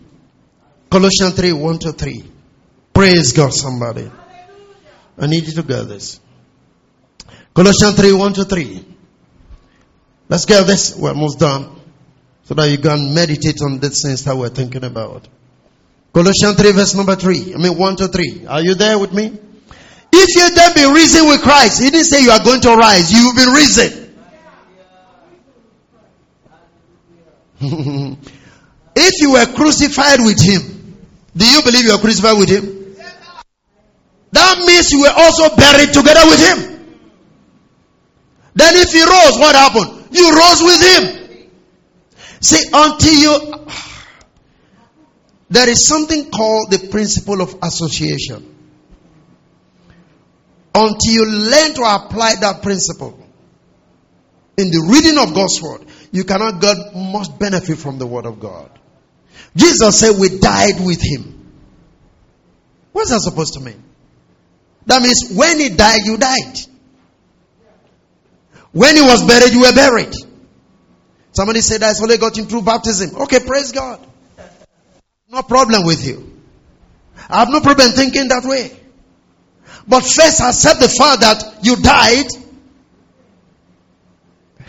Colossians 3 1 to 3. Praise God, somebody. I need you to get this. Colossians 3 1 to 3. Let's get this. We're almost done. So that you can meditate on the things that we're thinking about. Colossians 3 verse number 3. I mean 1 to 3. Are you there with me? If you then be risen with Christ, he didn't say you are going to rise. You've been risen. if you were crucified with him, do you believe you are crucified with him? That means you were also buried together with him. Then if he rose, what happened? You rose with him. See, until you, there is something called the principle of association. Until you learn to apply that principle in the reading of God's word, you cannot get much benefit from the word of God. Jesus said, We died with him. What's that supposed to mean? That means when he died, you died. When he was buried, you were buried. Somebody said that's only got him through baptism. Okay, praise God. No problem with you. I have no problem thinking that way. But first accept the fact that you died.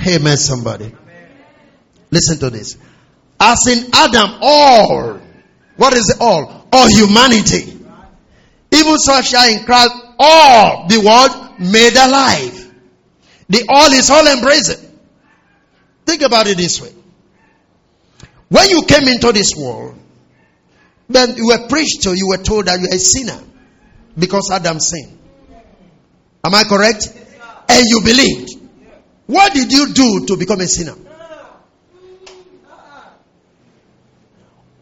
Amen, somebody. Listen to this. As in Adam, all. What is all? All humanity. Even so shall in Christ all be what? Made alive. The all is all embracing. Think about it this way. When you came into this world, then you were preached to, you were told that you are a sinner because Adam sinned. Am I correct? And you believed. What did you do to become a sinner?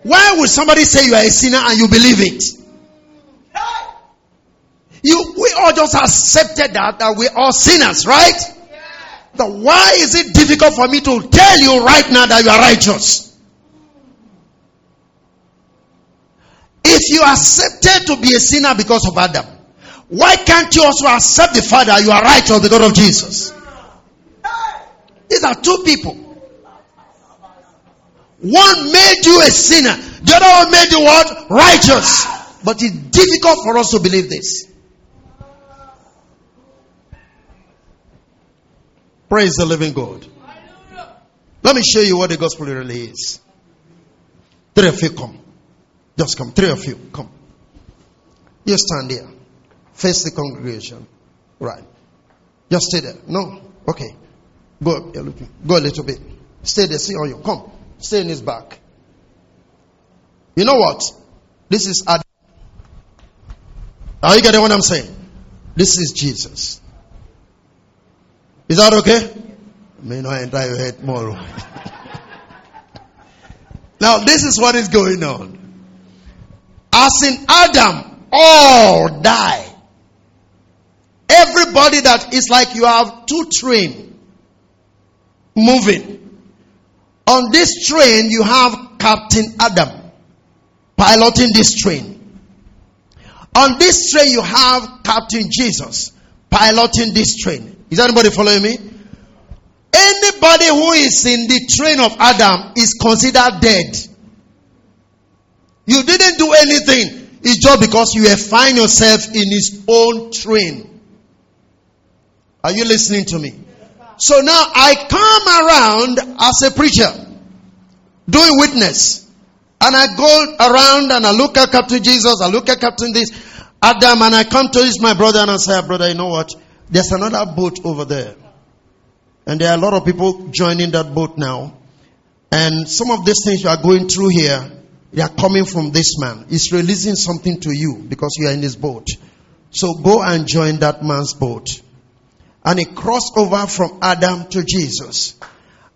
Why would somebody say you are a sinner and you believe it? You, we all just accepted that, that we're sinners, right? But why is it difficult for me to tell you right now that you are righteous? If you accepted to be a sinner because of Adam, why can't you also accept the fact that you are righteous because of Jesus? These are two people. One made you a sinner, the other one made you what? Righteous. But it's difficult for us to believe this. Praise the living God. Let me show you what the gospel really is. Come. Just come. Three of you come. You stand there. Face the congregation. Right. Just stay there. No. Okay. Go. You're looking. Go a little bit. Stay there. See on you. Come. Stay in his back. You know what? This is Adam. Are you getting what I'm saying? This is Jesus. Is that okay? May not enter your head more. now, this is what is going on. As in Adam, all die. Everybody that is like you have two train moving. On this train, you have Captain Adam piloting this train. On this train, you have Captain Jesus piloting this train. Is anybody following me? Anybody who is in the train of Adam is considered dead. You didn't do anything. It's just because you have find yourself in his own train. Are you listening to me? So now I come around as a preacher, doing witness. And I go around and I look at Captain Jesus, I look at Captain this, Adam, and I come to this, my brother, and I say, brother, you know what? There's another boat over there. And there are a lot of people joining that boat now. And some of these things you are going through here, they are coming from this man. He's releasing something to you because you are in his boat. So go and join that man's boat. And he crossed over from Adam to Jesus.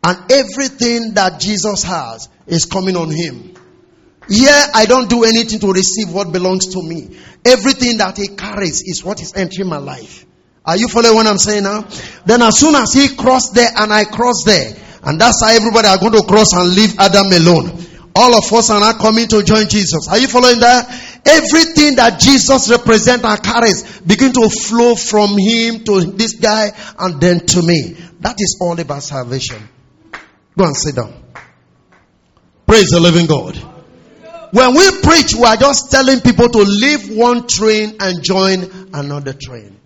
And everything that Jesus has is coming on him. Here, I don't do anything to receive what belongs to me. Everything that he carries is what is entering my life. Are you following what I'm saying now? Then as soon as he crossed there and I crossed there, and that's how everybody are going to cross and leave Adam alone. All of us are not coming to join Jesus. Are you following that? everything that Jesus represents and carries begin to flow from him to this guy and then to me. That is all about salvation. Go and sit down. Praise the living God. When we preach, we are just telling people to leave one train and join another train.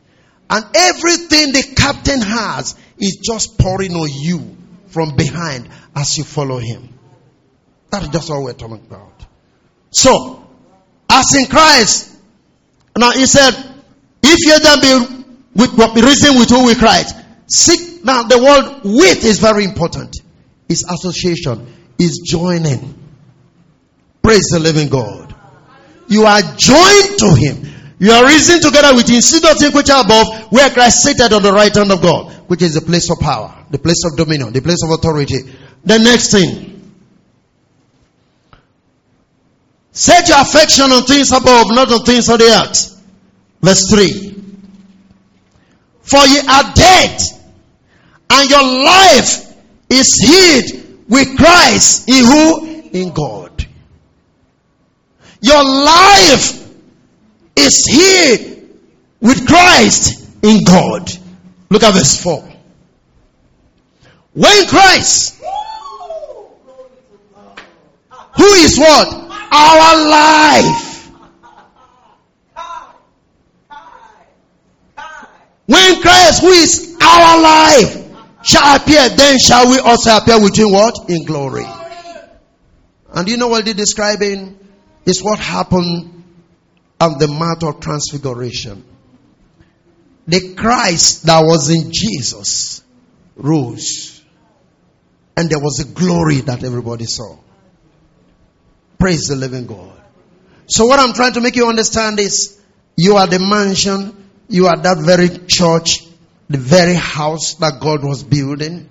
And everything the captain has is just pouring on you from behind as you follow him. That's just what we're talking about. So, as in Christ, now he said, if you then be with what reason with who we Christ, seek now the word with is very important. It's association, is joining. Praise the living God. You are joined to him. You are risen together with him. See those things which are above, where Christ seated on the right hand of God, which is the place of power, the place of dominion, the place of authority. The next thing. Set your affection on things above, not on things on the earth. Verse 3. For ye are dead, and your life is hid with Christ in who? In God. Your life is hid with Christ in God. Look at verse 4. When Christ, who is what? Our life. When Christ, who is our life, shall appear, then shall we also appear with him what? In glory. And you know what they're describing? Is what happened on the Mount of Transfiguration. The Christ that was in Jesus rose. And there was a glory that everybody saw. Praise the living God. So what I'm trying to make you understand is you are the mansion, you are that very church, the very house that God was building.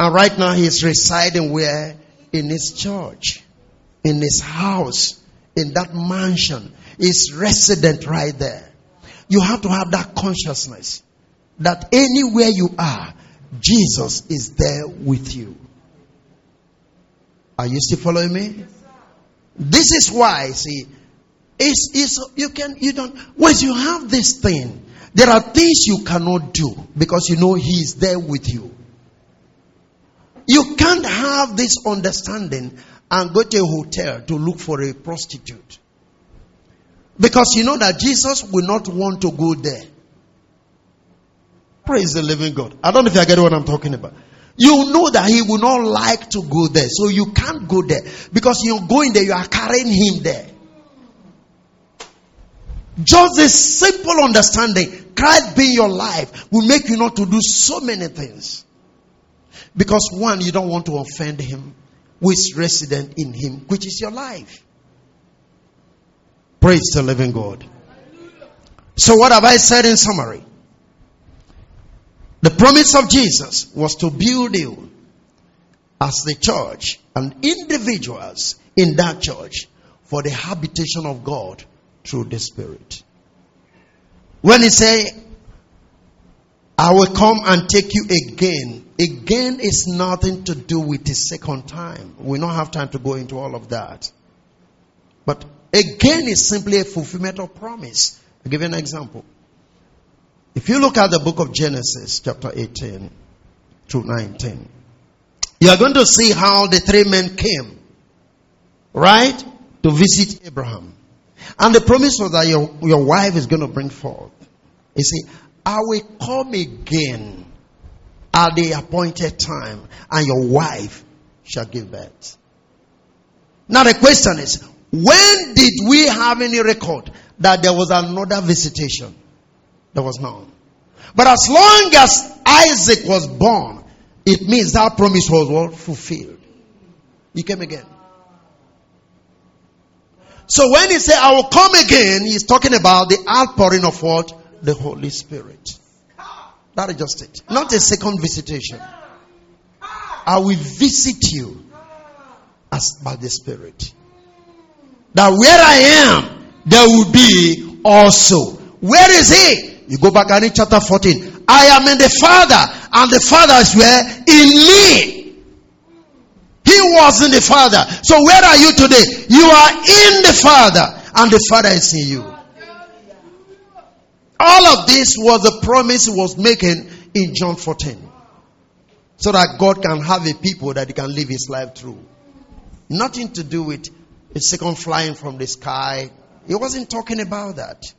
And right now he is residing where? In his church, in his house, in that mansion is resident right there. You have to have that consciousness that anywhere you are, Jesus is there with you. Are you still following me? This is why, see, it's, it's, you can, you don't, once you have this thing, there are things you cannot do because you know He is there with you. You can't have this understanding and go to a hotel to look for a prostitute. Because you know that Jesus will not want to go there. Praise the living God. I don't know if you get what I'm talking about. You know that he will not like to go there. So you can't go there. Because you're going there, you are carrying him there. Just a simple understanding, Christ being your life will make you not to do so many things. Because one, you don't want to offend him, is resident in him, which is your life. Praise the living God. So, what have I said in summary? The promise of Jesus was to build you as the church and individuals in that church for the habitation of God through the Spirit. When he say, I will come and take you again. Again is nothing to do with the second time. We don't have time to go into all of that. But Again, is simply a fulfillment of promise. I'll give you an example. If you look at the book of Genesis, chapter 18 to 19, you are going to see how the three men came, right, to visit Abraham. And the promise was that your, your wife is going to bring forth. You see, I will come again at the appointed time, and your wife shall give birth. Now the question is, when did we have any record that there was another visitation? There was none. But as long as Isaac was born, it means that promise was? Fulfilled. He came again. So when he said, I will come again, he's talking about the outpouring of what? The Holy Spirit. That is just it. Not a second visitation. I will visit you as by the Spirit that where I am, there will be also. Where is he? You go back and read chapter 14. I am in the Father, and the Father is where? In me. He was in the Father. So where are you today? You are in the Father. and the Father is in you. All of this was the promise he was making in John 14. So that God can have a people that he can live his life through. Nothing to do with a second flying from the sky. He wasn't talking about that.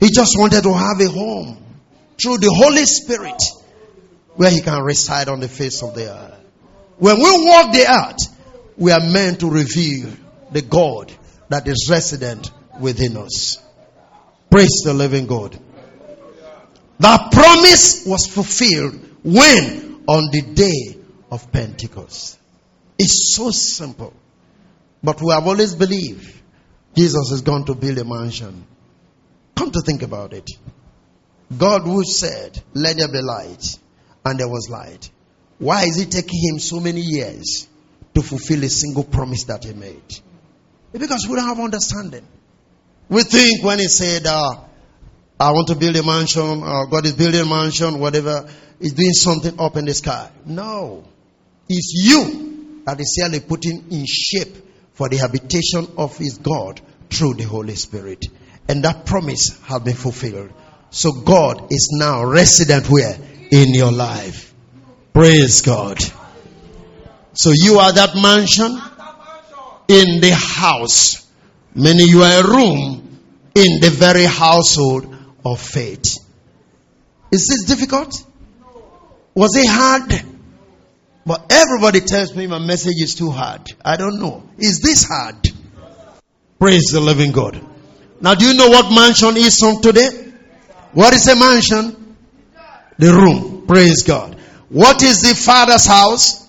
He just wanted to have a home through the Holy Spirit where he can reside on the face of the earth. When we walk the earth, we are meant to reveal the God that is resident within us. Praise the living God. That promise was fulfilled when? On the day of Pentecost. It's so simple. But we have always believed Jesus is going to build a mansion. Come to think about it. God who said, Let there be light, and there was light. Why is it taking him so many years to fulfill a single promise that he made? Because we don't have understanding. We think when he said, uh, I want to build a mansion, uh, God is building a mansion, whatever, he's doing something up in the sky. No. It's you that is really putting in shape for the habitation of his God through the Holy Spirit. And that promise has been fulfilled. So God is now resident where? In your life. Praise God. So you are that mansion in the house. Meaning you are a room in the very household of faith. Is this difficult? Was it hard? But everybody tells me my message is too hard. I don't know. Is this hard? Praise the living God. Now, do you know what mansion is from today? What is a mansion? The room. Praise God. What is the Father's house?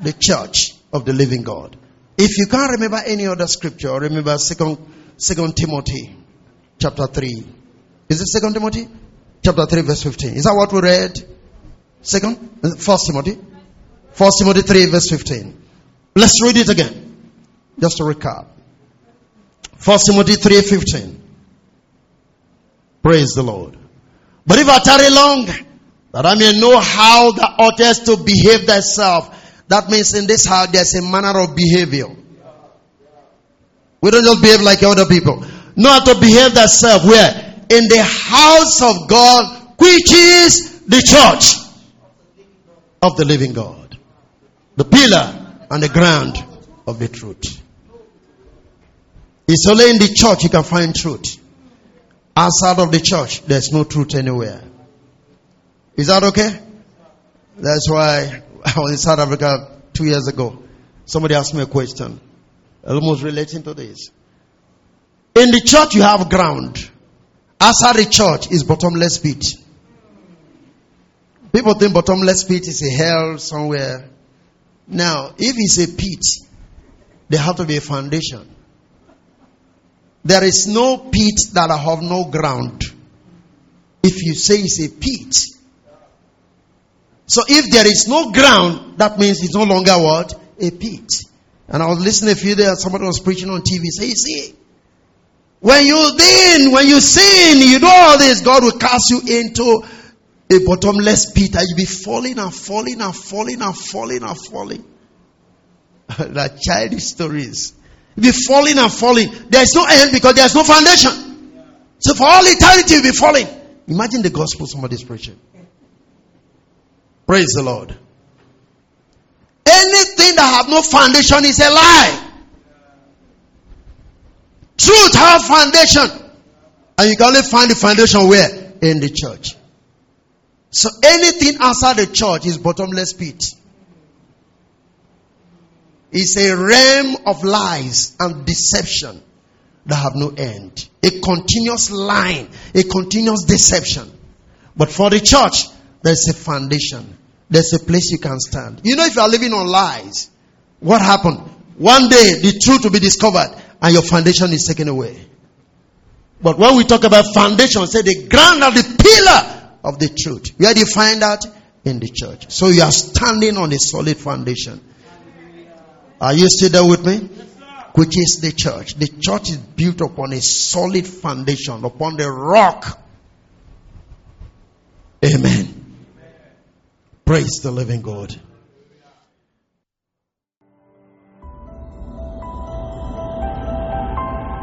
The church of the living God. If you can't remember any other scripture, remember second, second Timothy chapter 3. Is it second Timothy? Chapter 3 verse 15. Is that what we read? Second? First Timothy? First Timothy 3 verse 15. Let's read it again. Just to recap. First Timothy 3.15. Praise the Lord. But if I tarry long, that I may know how the oughtest to behave thyself. That means in this house there's a manner of behavior. We don't just behave like other people. Know how to behave thyself where? In the house of God, which is the church of the living God. The pillar and the ground of the truth. It's only in the church you can find truth. Outside of the church, there's no truth anywhere. Is that okay? That's why I was in South Africa two years ago. Somebody asked me a question, almost relating to this. In the church, you have ground. Outside the church is bottomless pit. People think bottomless pit is a hell somewhere. Now, if it's a pit, there have to be a foundation. There is no pit that I have no ground. If you say it's a pit, so if there is no ground, that means it's no longer what? A pit. And I was listening a few days, somebody was preaching on TV. Say, see, when you then, when you sin, you do all this, God will cast you into a bottomless pit and you'll be falling and falling and falling and falling and falling. that childish stories. Be falling and falling. There's no end because there's no foundation. So for all eternity, you'll be falling. Imagine the gospel somebody's preaching. Praise the Lord. Anything that have no foundation is a lie. Truth have foundation. And you can only find the foundation where? In the church. So anything outside the church is bottomless pit. It's a realm of lies and deception that have no end. A continuous line, a continuous deception. But for the church, there's a foundation. There's a place you can stand. You know, if you are living on lies, what happened? One day, the truth will be discovered and your foundation is taken away. But when we talk about foundation, say the ground of the pillar of the truth. Where do you find that? In the church. So you are standing on a solid foundation. Are you still there with me? Which is the church. The church is built upon a solid foundation, upon the rock. Amen. Praise the living God.